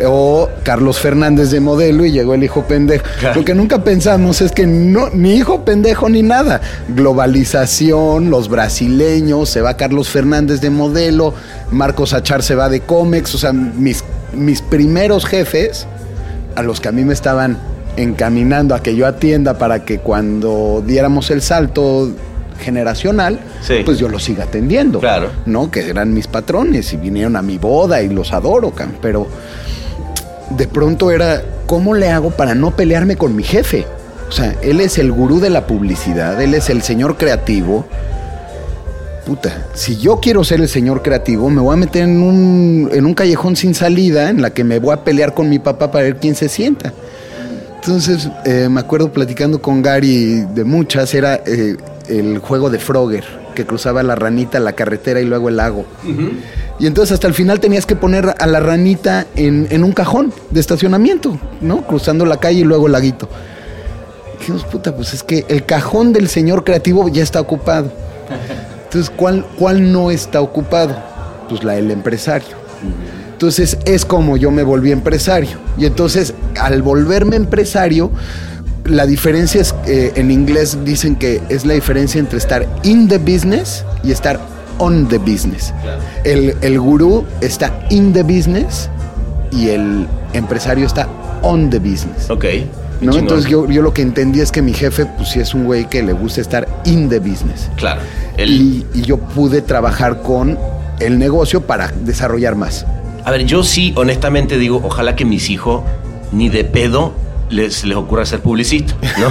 O Carlos Fernández de modelo y llegó el hijo pendejo. Lo que nunca pensamos es que no, ni hijo pendejo ni nada. Globalización, los brasileños, se va Carlos Fernández de modelo, Marcos Achar se va de cómics. O sea, mis, mis primeros jefes, a los que a mí me estaban encaminando a que yo atienda para que cuando diéramos el salto generacional, Sí. pues yo los siga atendiendo. Claro. ¿No? Que eran mis patrones y vinieron a mi boda y los adoro, can, pero de pronto era, ¿cómo le hago para no pelearme con mi jefe? O sea, él es el gurú de la publicidad, él es el señor creativo. Puta, si yo quiero ser el señor creativo, me voy a meter en un, en un callejón sin salida en la que me voy a pelear con mi papá para ver quién se sienta. Entonces, eh, me acuerdo platicando con Gary de muchas, era eh, el juego de Frogger, que cruzaba la ranita, la carretera y luego el lago. Y entonces hasta el final tenías que poner a la ranita en, en un cajón de estacionamiento, ¿no? Cruzando la calle y luego el laguito. Dijimos, puta, pues es que el cajón del señor creativo ya está ocupado. *laughs* Entonces, ¿cuál, cuál no está ocupado? Pues la del empresario. Entonces es como yo me volví empresario. Y entonces al volverme empresario, la diferencia es, eh, en inglés dicen que es la diferencia entre estar in the business y estar on the business. El, el gurú está in the business y el empresario está on the business. Ok. ¿no? Entonces yo, yo lo que entendí es que mi jefe, pues sí es un güey que le gusta estar in the business. Claro. El- Y, y yo pude trabajar con el negocio para desarrollar más. A ver, yo sí, honestamente digo, ojalá que mis hijos ni de pedo les, les ocurra ser publicista, ¿no?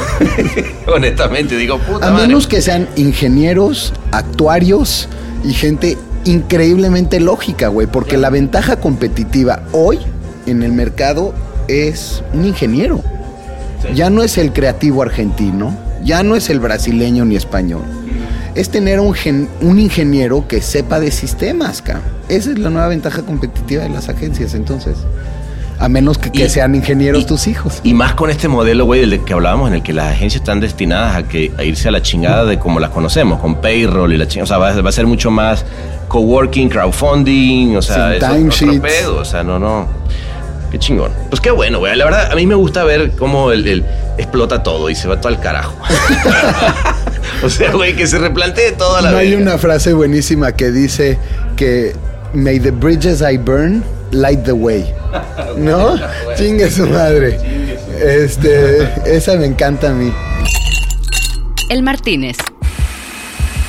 *laughs* *laughs* honestamente digo, puta A madre. menos que sean ingenieros, actuarios y gente increíblemente lógica, güey, porque la ventaja competitiva hoy en el mercado es un ingeniero. Ya no es el creativo argentino, ya no es el brasileño ni español. Es tener un, gen- un ingeniero que sepa de sistemas, cabrón. Esa es la nueva ventaja competitiva de las agencias, entonces. A menos que, que Y- sean ingenieros y- tus hijos. Y más con este modelo, güey, del que hablábamos, en el que las agencias están destinadas a, que, a irse a la chingada de como las conocemos, con payroll y la chingada. O sea, va, va a ser mucho más coworking, crowdfunding, o sea, es timesheets. otro pedo, o sea, no, no. Qué chingón. Pues qué bueno, güey. La verdad, a mí me gusta ver cómo el, el- explota todo y se va todo al carajo. *laughs* *laughs* o sea, güey, que se replantee toda la No hay una frase buenísima que dice que May the bridges I burn light the way. *laughs* ¿No? Chingue su madre. Este, esa me encanta a mí. El Martínez.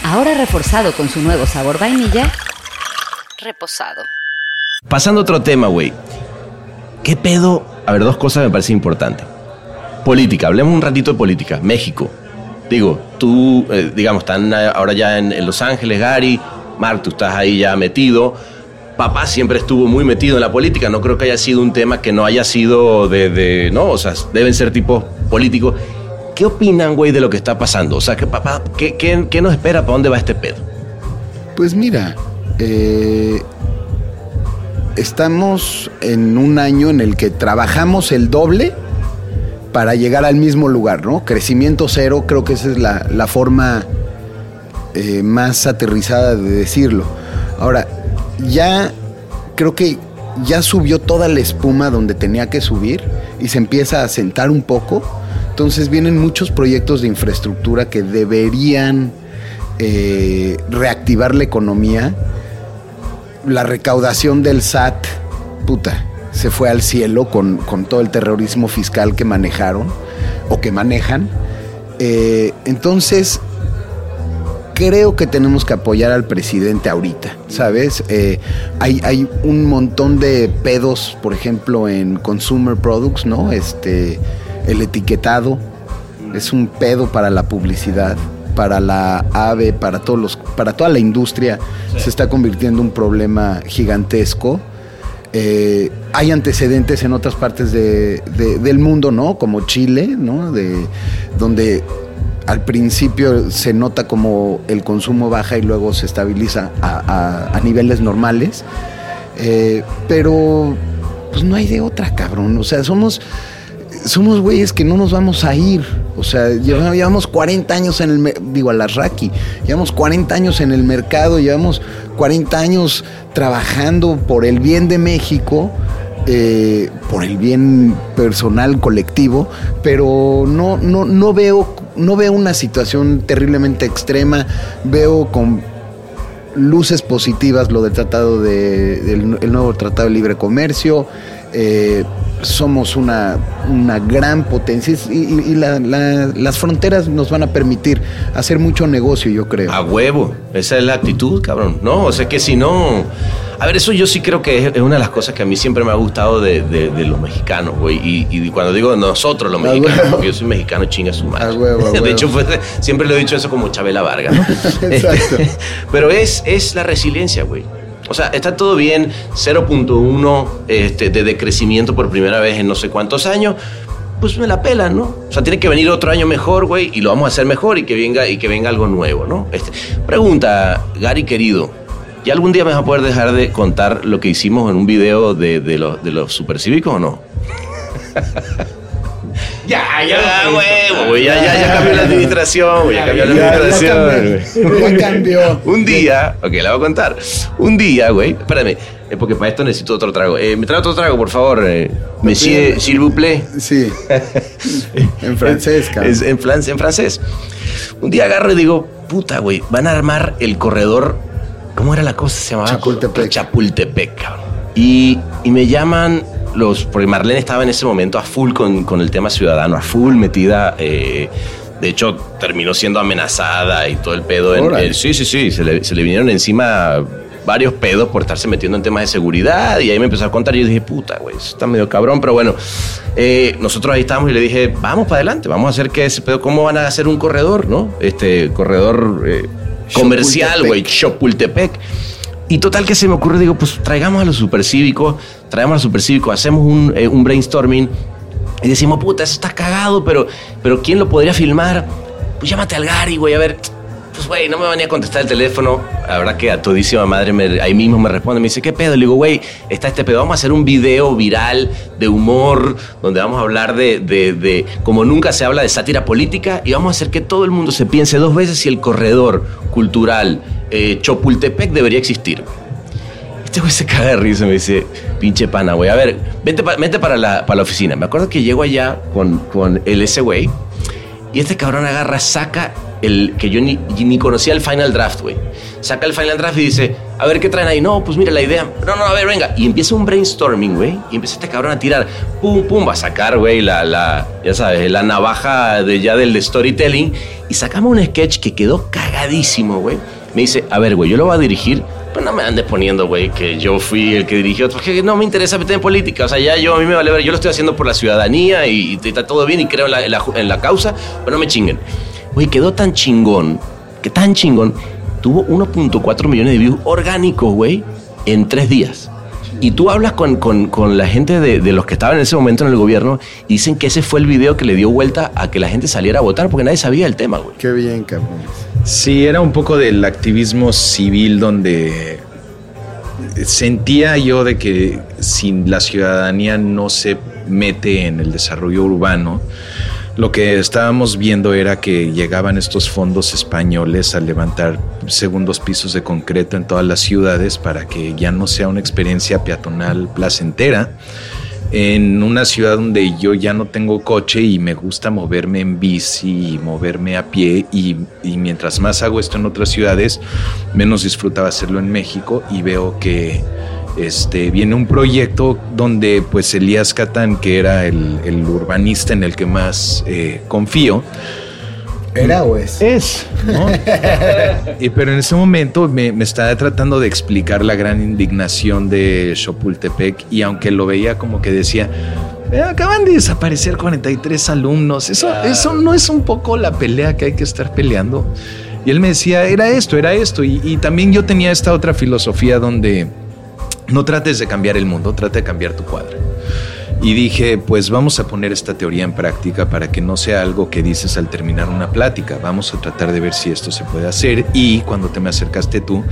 Ahora reforzado con su nuevo sabor vainilla. Reposado. Pasando a otro tema, güey. ¿Qué pedo? A ver, dos cosas me parecen importantes. Política, hablemos un ratito de política. México. Digo, tú, eh, digamos, están ahora ya en, Los Ángeles, Gary. Mark, tú estás ahí ya metido. Papá siempre estuvo muy metido en la política. No creo que haya sido un tema que no haya sido de. no, o sea, deben ser tipos políticos. ¿Qué opinan, güey, de lo que está pasando? O sea, que papá, ¿qué, qué, qué nos espera? ¿Para dónde va este pedo? Pues mira, eh, estamos en un año en el que trabajamos el doble para llegar al mismo lugar, ¿no? Crecimiento cero, creo que esa es la, la forma eh, más aterrizada de decirlo. Ahora, ya creo que ya subió toda la espuma donde tenía que subir y se empieza a sentar un poco. Entonces vienen muchos proyectos de infraestructura que deberían eh, reactivar la economía. La recaudación del SAT, puta, se fue al cielo con, con todo el terrorismo fiscal que manejaron o que manejan. Eh, entonces, creo que tenemos que apoyar al presidente ahorita, ¿sabes? Eh, hay, hay un montón de pedos, por ejemplo, en consumer products, ¿no? Este, el etiquetado es un pedo para la publicidad, para la AVE, para todos los, para toda la industria. Se está convirtiendo en un problema gigantesco. Eh, hay antecedentes en otras partes de- de- del mundo, ¿no? Como Chile, ¿no? De, donde al principio se nota como el consumo baja y luego se estabiliza a niveles normales. Eh, pero pues no hay de otra, cabrón. O sea, somos somos güeyes que no nos vamos a ir. O sea, lleva- llevamos 40 años en el, digo, a las Raki, llevamos 40 años en el mercado, llevamos 40 años trabajando por el bien de México, eh, por el bien personal, colectivo, pero no, no, no veo, no veo una situación terriblemente extrema, veo con luces positivas lo del tratado de, del el nuevo tratado de libre comercio. eh, somos una, una gran potencia y, y- y la- la- las fronteras nos van a permitir hacer mucho negocio, yo creo. A huevo. Esa es la actitud, cabrón. No, o sea que si no. A ver, eso yo sí creo que es, una de las cosas que a mí siempre me ha gustado de, de- de los mexicanos, güey. Y, y cuando digo nosotros los mexicanos, porque yo soy mexicano, chinga su madre. A huevo, a *laughs* De hecho, fue- siempre lo he dicho eso como Chabela Vargas, ¿no? *laughs* Exacto. Este, *laughs* pero es, es la resiliencia, güey. O sea, está todo bien, 0.1 este, de decrecimiento por primera vez en no sé cuántos años, pues me la pelan, ¿no? O sea, tiene que venir otro año mejor, güey, y lo vamos a hacer mejor y que venga, y que venga algo nuevo, ¿no? Este, pregunta, Gary querido, ¿ya algún día me vas a poder dejar de contar lo que hicimos en un video de, de los supercívicos o no? *laughs* Ya, ya, güey, ya, ya, ya cambió la administración, güey, ya cambió la administración, cambió, güey. ya cambió. Un día, ok, la voy a contar. Un día, güey, espérame, Es porque para esto necesito otro trago. Eh, ¿Me trae otro trago, por favor? Eh, Monsieur, s'il vous plaît. Sí. *laughs* en francés, cabrón. Es en, fran- en francés. Un día agarro y digo, puta, güey, van a armar el corredor. ¿Cómo era la cosa? Se llamaba Chapultepec. Chapultepec, cabrón. Y, y me llaman los. Porque Marlene estaba en ese momento a full con, con el tema ciudadano, a full metida. eh, de hecho, terminó siendo amenazada y todo el pedo. En, eh, sí, sí, sí. Se le, se le vinieron encima varios pedos por estarse metiendo en temas de seguridad. Y ahí me empezó a contar y yo dije, puta, güey, eso está medio cabrón. Pero bueno, eh, nosotros ahí estábamos y le dije, vamos para adelante, vamos a hacer que ese pedo, ¿cómo van a hacer un corredor, no? Este corredor eh, comercial, güey, Chapultepec. Y total que se me ocurre, digo, pues traigamos a los supercívicos, traigamos a los supercívicos, hacemos un, eh, un brainstorming y decimos, puta, eso está cagado, pero, pero ¿quién lo podría filmar? Pues llámate al Gary, güey, a ver. Pues, güey, no me venía a contestar el teléfono. La verdad que a todísima madre me- ahí mismo me responde, me dice, ¿qué pedo? Le digo, güey, está este pedo. Vamos a hacer un video viral de humor, donde vamos a hablar de, de, de- como nunca se habla de sátira política, y vamos a hacer que todo el mundo se piense dos veces si el corredor cultural eh, Chapultepec debería existir. Este güey se caga de risa y me dice, pinche pana, güey. A ver, vente, pa- vente para, la, para la oficina. Me acuerdo que llego allá con, con el ese güey y este cabrón agarra, saca el que yo ni, ni conocía el final draft, güey. Saca el final draft y dice, a ver qué traen ahí. No, pues mira la idea. No, no, a ver, venga. Y empieza un brainstorming, güey. Y empieza este cabrón a tirar, pum, pum, va a sacar, güey, la, la, ya sabes, la navaja de ya del storytelling. Y sacamos un sketch que quedó cagadísimo, güey. Me dice, a ver, güey, yo lo voy a dirigir. Pues no me andes poniendo, güey, que yo fui el que dirigió. Porque no me interesa meter en política. O sea, ya yo, a mí me vale ver. Yo lo estoy haciendo por la ciudadanía y, está todo bien y creo en la causa. Pero no me chinguen. Güey, quedó tan chingón, que tan chingón, tuvo 1.4 millones de views orgánicos, güey, en tres días. Y tú hablas con, con- con la gente de, de los que estaban en ese momento en el gobierno y dicen que ese fue el video que le dio vuelta a que la gente saliera a votar porque nadie sabía el tema, güey. Qué bien, cabrón. Sí, era un poco del activismo civil donde sentía yo de que si la ciudadanía no se mete en el desarrollo urbano, lo que estábamos viendo era que llegaban estos fondos españoles a levantar segundos pisos de concreto en todas las ciudades para que ya no sea una experiencia peatonal placentera. En una ciudad donde yo ya no tengo coche y me gusta moverme en bici y moverme a pie y, mientras más hago esto en otras ciudades, menos disfrutaba hacerlo en México y veo que este, viene un proyecto donde pues Elías Catán, que era el, el urbanista en el que más eh, confío, ¿Era o es? es, ¿no? *laughs* Y, pero en ese momento me, me estaba tratando de explicar la gran indignación de Chapultepec y aunque lo veía como que decía, "Eh, acaban de desaparecer 43 alumnos, eso, eso no es un poco la pelea que hay que estar peleando. Y él me decía, era esto, era esto. Y, y también yo tenía esta otra filosofía donde no trates de cambiar el mundo, trata de cambiar tu cuadra. Y dije, pues vamos a poner esta teoría en práctica para que no sea algo que dices al terminar una plática. Vamos a tratar de ver si esto se puede hacer. Y cuando te me acercaste tú,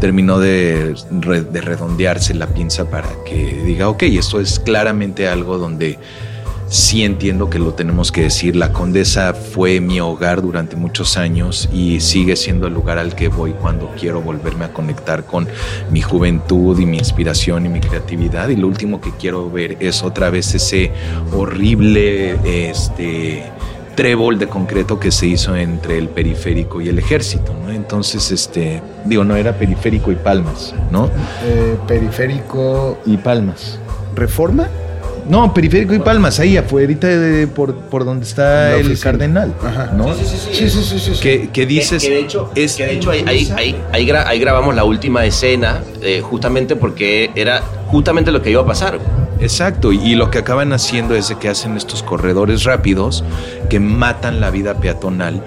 terminó de, de redondearse la pinza para que diga, ok, esto es claramente algo donde sí entiendo que lo tenemos que decir. La Condesa fue mi hogar durante muchos años y sigue siendo el lugar al que voy cuando quiero volverme a conectar con mi juventud y mi inspiración y mi creatividad. Y lo último que quiero ver es otra vez ese horrible este, trébol de concreto que se hizo entre el periférico y el ejército. ¿no? Entonces, este, digo, no era periférico y palmas, ¿no? Eh, periférico. Y palmas. ¿Reforma? No, periférico y palmas, ahí afuera de, por, por donde está el cardenal. Ajá. ¿no? Sí, sí, sí, sí, sí. Que, que dices. que, que de hecho, es que de hecho ahí, ahí, ahí- ahí gra- ahí grabamos la última escena, eh, justamente porque era justamente lo que iba a pasar. Exacto, y, y lo que acaban haciendo es de que hacen estos corredores rápidos que matan la vida peatonal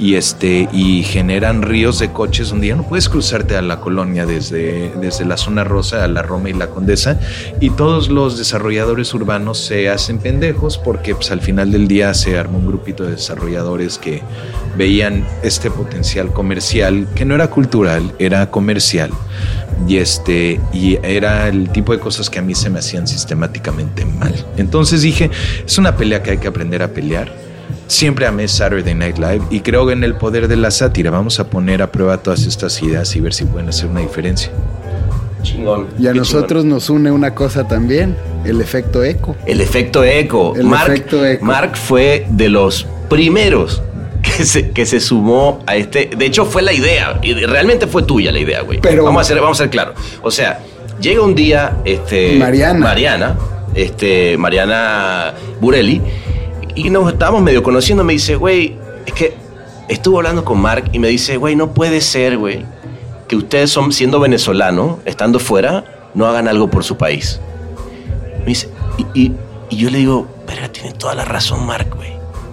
y este y generan ríos de coches donde ya no puedes cruzarte a la colonia desde, desde la zona rosa a la Roma y la Condesa y todos los desarrolladores urbanos se hacen pendejos porque pues, al final del día se armó un grupito de desarrolladores que veían este potencial comercial que no era cultural, era comercial y este y era el tipo de cosas que a mí se me hacían sistemáticamente mal. Entonces dije, es una pelea que hay que aprender a pelear. Siempre amé Saturday Night Live y creo en el poder de la sátira. Vamos a poner a prueba todas estas ideas y ver si pueden hacer una diferencia. Chingón. Y a qué nosotros nos une una cosa también, el efecto eco. El efecto eco. El Mark, efecto eco. Mark fue de los primeros *laughs* que se, que se sumó a este. De hecho, fue la idea. Y realmente fue tuya la idea, güey. Pero- vamos a ser, vamos a ser claros. O sea, llega un día, este. Mariana. Mariana, este, Mariana Burelli, y nos estábamos medio conociendo. Me dice, güey, es que estuve hablando con Mark y me dice, güey, no puede ser, güey, que ustedes son, siendo venezolanos, estando fuera, no hagan algo por su país. Me dice, y yo le digo, verga, tiene toda la razón, Mark, güey.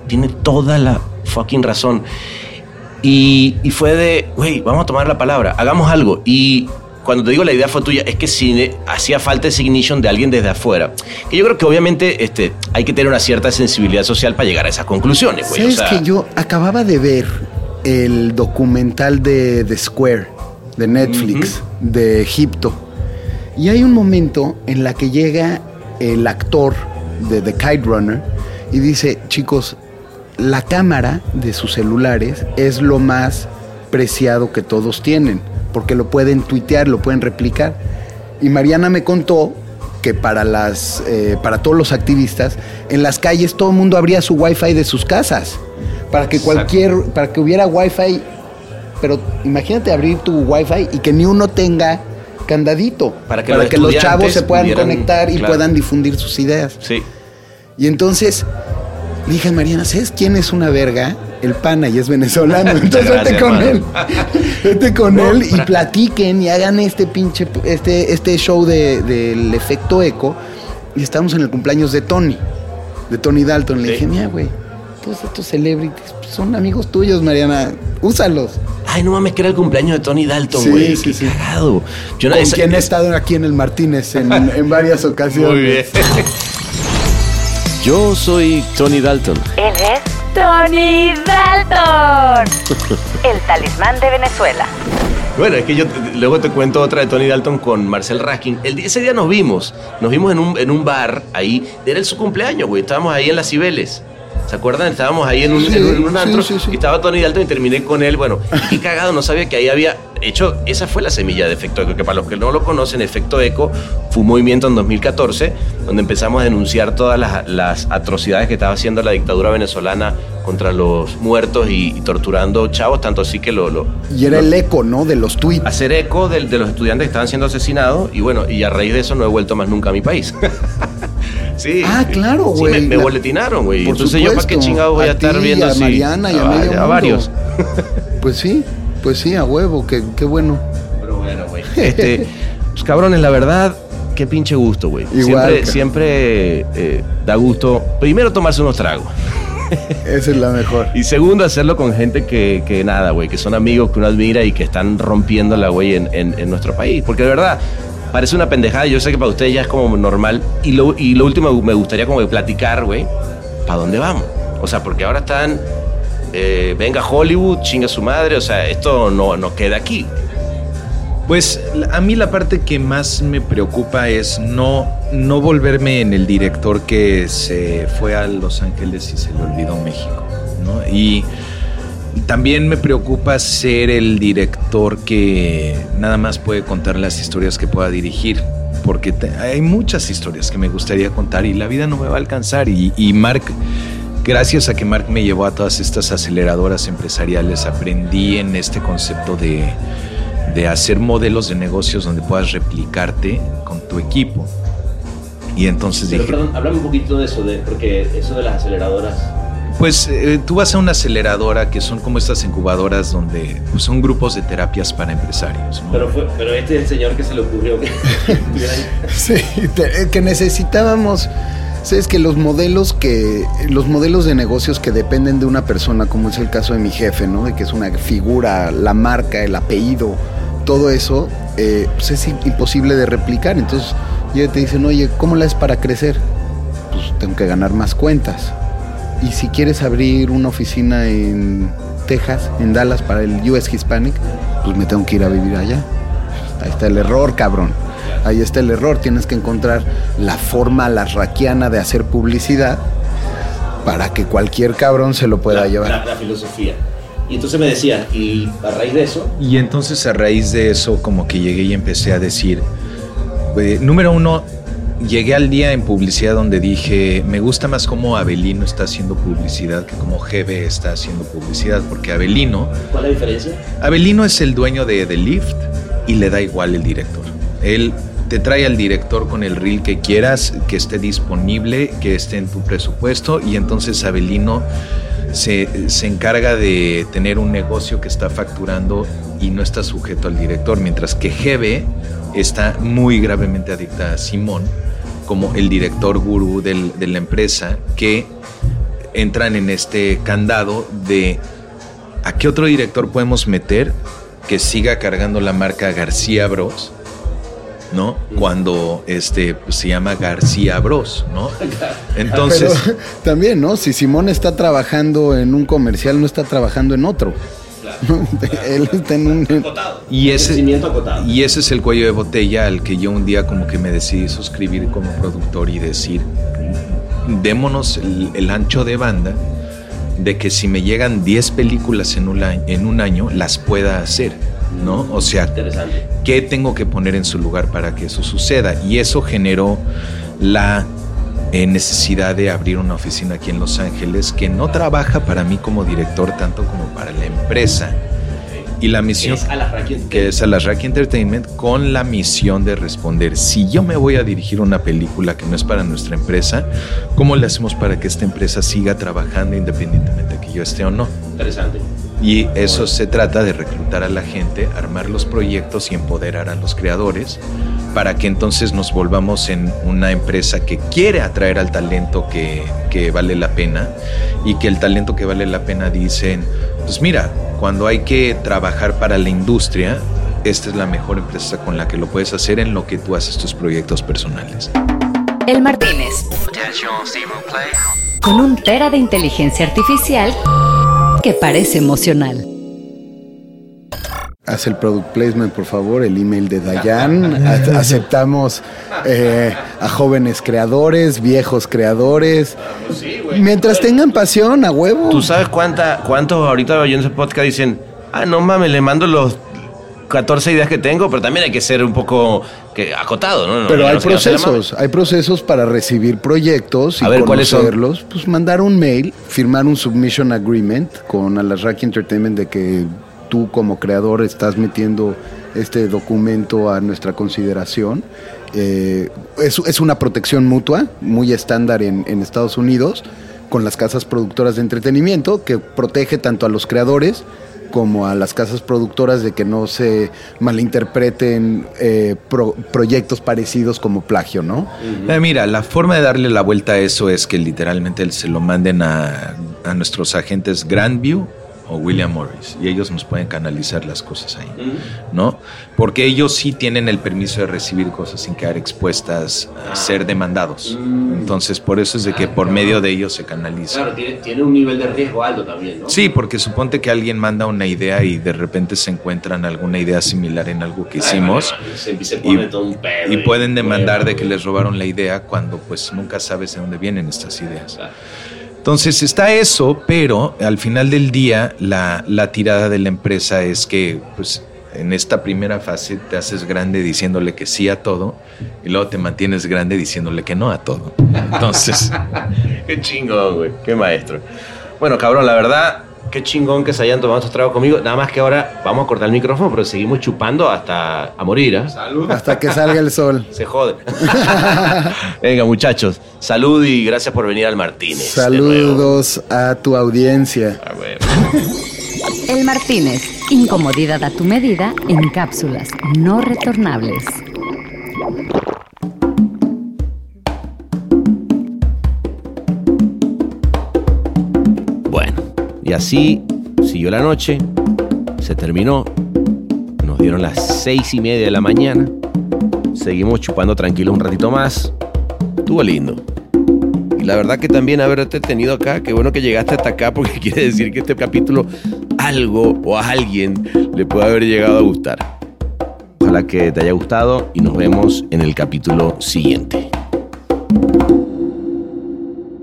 Tiene toda la fucking razón. Y, y fue de, güey, vamos a tomar la palabra, hagamos algo. Y cuando te digo la idea fue tuya, es que si hacía falta ese ignition de alguien desde afuera. Que yo creo que obviamente este, hay que tener una cierta sensibilidad social para llegar a esas conclusiones, güey. O ¿Sabes sea, que yo acababa de ver el documental de The Square de Netflix de Egipto? Y hay un momento en la que llega el actor de The Kite Runner y dice, chicos, la cámara de sus celulares es lo más preciado que todos tienen, porque lo pueden tuitear, lo pueden replicar. Y Mariana me contó que para las eh, para todos los activistas en las calles todo el mundo abría su wifi de sus casas para que cualquier para que hubiera wifi pero imagínate abrir tu wifi y que ni uno tenga candadito Para que los chavos se puedan pudieran- conectar y claro. puedan difundir sus ideas Sí. y entonces dije Mariana, ¿sabes quién es una verga? El pana y es venezolano. *laughs* Entonces vete con él. Vete con No, él y platiquen y hagan este pinche, este, este show de- del efecto eco. Y estamos en el cumpleaños de Tony, de Tony Dalton. Le Sí. dije, mira, güey, todos estos celebrities son amigos tuyos, Mariana. Úsalos. Ay, no mames, que era el cumpleaños de Tony Dalton, Sí, güey. sí, Qué sí. cagado. Yo Con esa- quien he estado aquí en el Martínez en, en varias *laughs* ocasiones. Muy bien. *laughs* Yo soy Tony Dalton. Él es Tony Dalton, el talismán de Venezuela. Bueno, es que yo luego te cuento otra de Tony Dalton con Marcel Raskin. El, ese día nos vimos. Nos vimos en un, en un bar ahí. Era el su cumpleaños, güey. Estábamos ahí en las Cibeles. ¿Se acuerdan? Estábamos ahí en un, Sí, en un, antro. sí, sí. Y estaba Tony Dalton y terminé con él. Bueno, y qué cagado, no sabía que ahí había hecho. Esa fue la semilla de Efecto Eco. Que para los que no lo conocen, Efecto Eco fue un movimiento en 2014 donde empezamos a denunciar todas las, las atrocidades que estaba haciendo la dictadura venezolana contra los muertos y, y torturando chavos. Tanto así que lo- lo, Y era el eco, ¿no? De los tweets. hacer eco de, de los estudiantes que estaban siendo asesinados y bueno, y a raíz de eso no he vuelto más nunca a mi país. *laughs* sí. Ah, claro, Sí, güey. me, me La- boletinaron, güey. Por Entonces yo para qué supuesto. chingados voy a, A estar viendo a así. Mariana y a medio a varios. *laughs* Pues sí, pues sí, a huevo, qué, qué bueno. Pero bueno, güey. *laughs* Este, pues cabrones, la verdad, qué pinche gusto, güey. Igual, Siempre, siempre eh, da gusto, primero tomarse unos tragos. *laughs* Esa es la mejor. Y segundo, hacerlo con gente que, que nada, güey, que son amigos que uno admira y que están rompiendo la güey en, en- en nuestro país. Porque de verdad, parece una pendejada. Yo sé que para ustedes ya es como normal. Y lo, y lo último, me gustaría como platicar, güey, ¿para dónde vamos? O sea, porque ahora están, eh, venga Hollywood, chinga su madre. O sea, esto no, no queda aquí. Pues a mí la parte que más me preocupa es no, no volverme en el director que se fue a Los Ángeles y se le olvidó México. ¿no? Y también me preocupa ser el director que nada más puede contar las historias que pueda dirigir. Porque te- hay muchas historias que me gustaría contar y la vida no me va a alcanzar. Y, y Mark, gracias a que Mark me llevó a todas estas aceleradoras empresariales, aprendí en este concepto de, de hacer modelos de negocios donde puedas replicarte con tu equipo. Y entonces dije, háblame un poquito de eso, de, porque eso de las aceleradoras. Pues eh, tú vas a una aceleradora que son como estas incubadoras donde pues, son grupos de terapias para empresarios. ¿no? fue, pero este es el señor que se le ocurrió que *laughs* Sí, te- eh, que necesitábamos. Sabes que los modelos que los modelos de negocios que dependen de una persona, como es el caso de mi jefe, ¿no? De que es una figura, la marca, el apellido, todo eso, eh, pues es im- imposible de replicar. Entonces, ya te dicen, oye, ¿cómo la es para crecer? Pues tengo que ganar más cuentas. Y si quieres abrir una oficina en Texas, en Dallas, para el US Hispanic, pues me tengo que ir a vivir allá. Ahí está el error, cabrón. Ahí está el error. Tienes que encontrar la forma larraquiana de hacer publicidad para que cualquier cabrón se lo pueda llevar. la filosofía. Y entonces me decía, y a raíz de eso, Y entonces a raíz de eso como que llegué y empecé a decir, eh, número uno, llegué al día en publicidad donde dije, me gusta más cómo Avelino está haciendo publicidad que como GB está haciendo publicidad, porque Avelino, ¿cuál es la diferencia? Avelino es el dueño de The Lift y le da igual el director. Él te trae al director con el reel que quieras, que esté disponible, que esté en tu presupuesto y entonces Avelino se, se encarga de tener un negocio que está facturando y no está sujeto al director, mientras que GB está muy gravemente adicta a Simón como el director gurú del- de la empresa que entran en este candado de a qué otro director podemos meter que siga cargando la marca García Bros, ¿no? Cuando este se llama García Bros, ¿no? Entonces, Pero *laughs* también, ¿no? Si Simón está trabajando en un comercial, no está trabajando en otro. *laughs* Él está en un... y ese acotado. y ese es el cuello de botella al que yo un día como que me decidí suscribir como productor y decir, démonos el, el ancho de banda de que si me llegan 10 películas en un, año, en un año, las pueda hacer, ¿no? O sea. ¿Qué tengo que poner en su lugar para que eso suceda? Y eso generó la eh, necesidad de abrir una oficina aquí en Los Ángeles que no trabaja para mí como director tanto como para la empresa. Y la misión que es a la Rack Entertainment con la misión de responder, si yo me voy a dirigir una película que no es para nuestra empresa, ¿cómo le hacemos para que esta empresa siga trabajando independientemente de que yo esté o no? Interesante. Y eso se trata de reclutar a la gente, armar los proyectos y empoderar a los creadores para que entonces nos volvamos en una empresa que quiere atraer al talento que, que vale la pena y que el talento que vale la pena dicen, pues mira, cuando hay que trabajar para la industria, esta es la mejor empresa con la que lo puedes hacer en lo que tú haces tus proyectos personales. El Martínez. Con un tera de inteligencia artificial que parece emocional. Haz el product placement, por favor, el email de Dayan. *laughs* Aceptamos eh, a jóvenes creadores, viejos creadores. Mientras tengan pasión, a huevo. ¿Tú sabes cuánta, cuántos ahorita oyendo ese podcast dicen, ah, no mames, le mando los 14 ideas que tengo, pero también hay que ser un poco que, acotado, ¿no? No, Pero no hay procesos, hay procesos para recibir proyectos y A ver, ¿cuáles son? conocerlos. Pues mandar un mail, firmar un submission agreement con Alasraki Entertainment de que tú como creador estás metiendo este documento a nuestra consideración. Eh, es, una protección mutua, muy estándar en, Estados Unidos, con las casas productoras de entretenimiento, que protege tanto a los creadores como a las casas productoras de que no se malinterpreten eh, pro- proyectos parecidos como plagio, ¿no? Eh, mira, la forma de darle la vuelta a eso es que literalmente se lo manden a, a nuestros agentes Grandview o William Morris y ellos nos pueden canalizar las cosas ahí, ¿no? Porque ellos sí tienen el permiso de recibir cosas sin quedar expuestas a ser demandados. Entonces, por eso es de que por medio de ellos se canaliza. Claro, tiene, tiene un nivel de riesgo alto también, ¿no? Sí, porque suponte que alguien manda una idea y de repente se encuentran alguna idea similar en algo que hicimos Se, se y, pone todo un pedo. y pueden demandar de que les robaron la idea cuando pues nunca sabes de dónde vienen estas ideas. Claro. Entonces está eso, pero al final del día la, la tirada de la empresa es que pues en esta primera fase te haces grande diciéndole que sí a todo y luego te mantienes grande diciéndole que no a todo. Entonces, *laughs* Qué chingón, güey. Qué maestro. Bueno, cabrón, la verdad, qué chingón que se hayan tomado estos tragos conmigo. Nada más que ahora vamos a cortar el micrófono, pero seguimos chupando hasta a morir, ¿ah? Hasta que salga el sol. Se jode. *laughs* *laughs* Venga, muchachos. Salud y gracias por venir al Martínez. Saludos a tu audiencia. Ah, güey. El Martínez. Incomodidad a tu medida en cápsulas no retornables. Y así siguió la noche, se terminó, nos dieron las seis y media de la mañana, seguimos chupando tranquilos un ratito más, estuvo lindo. Y la verdad que también haberte tenido acá, qué bueno que llegaste hasta acá porque *laughs* quiere decir que este capítulo algo o a alguien le puede haber llegado a gustar. Ojalá que te haya gustado y nos vemos en el capítulo siguiente.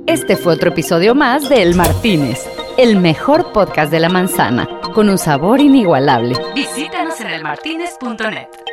Este fue otro episodio más de El Martínez. El mejor podcast de la manzana, con un sabor inigualable. Visítanos en elmartinez.net.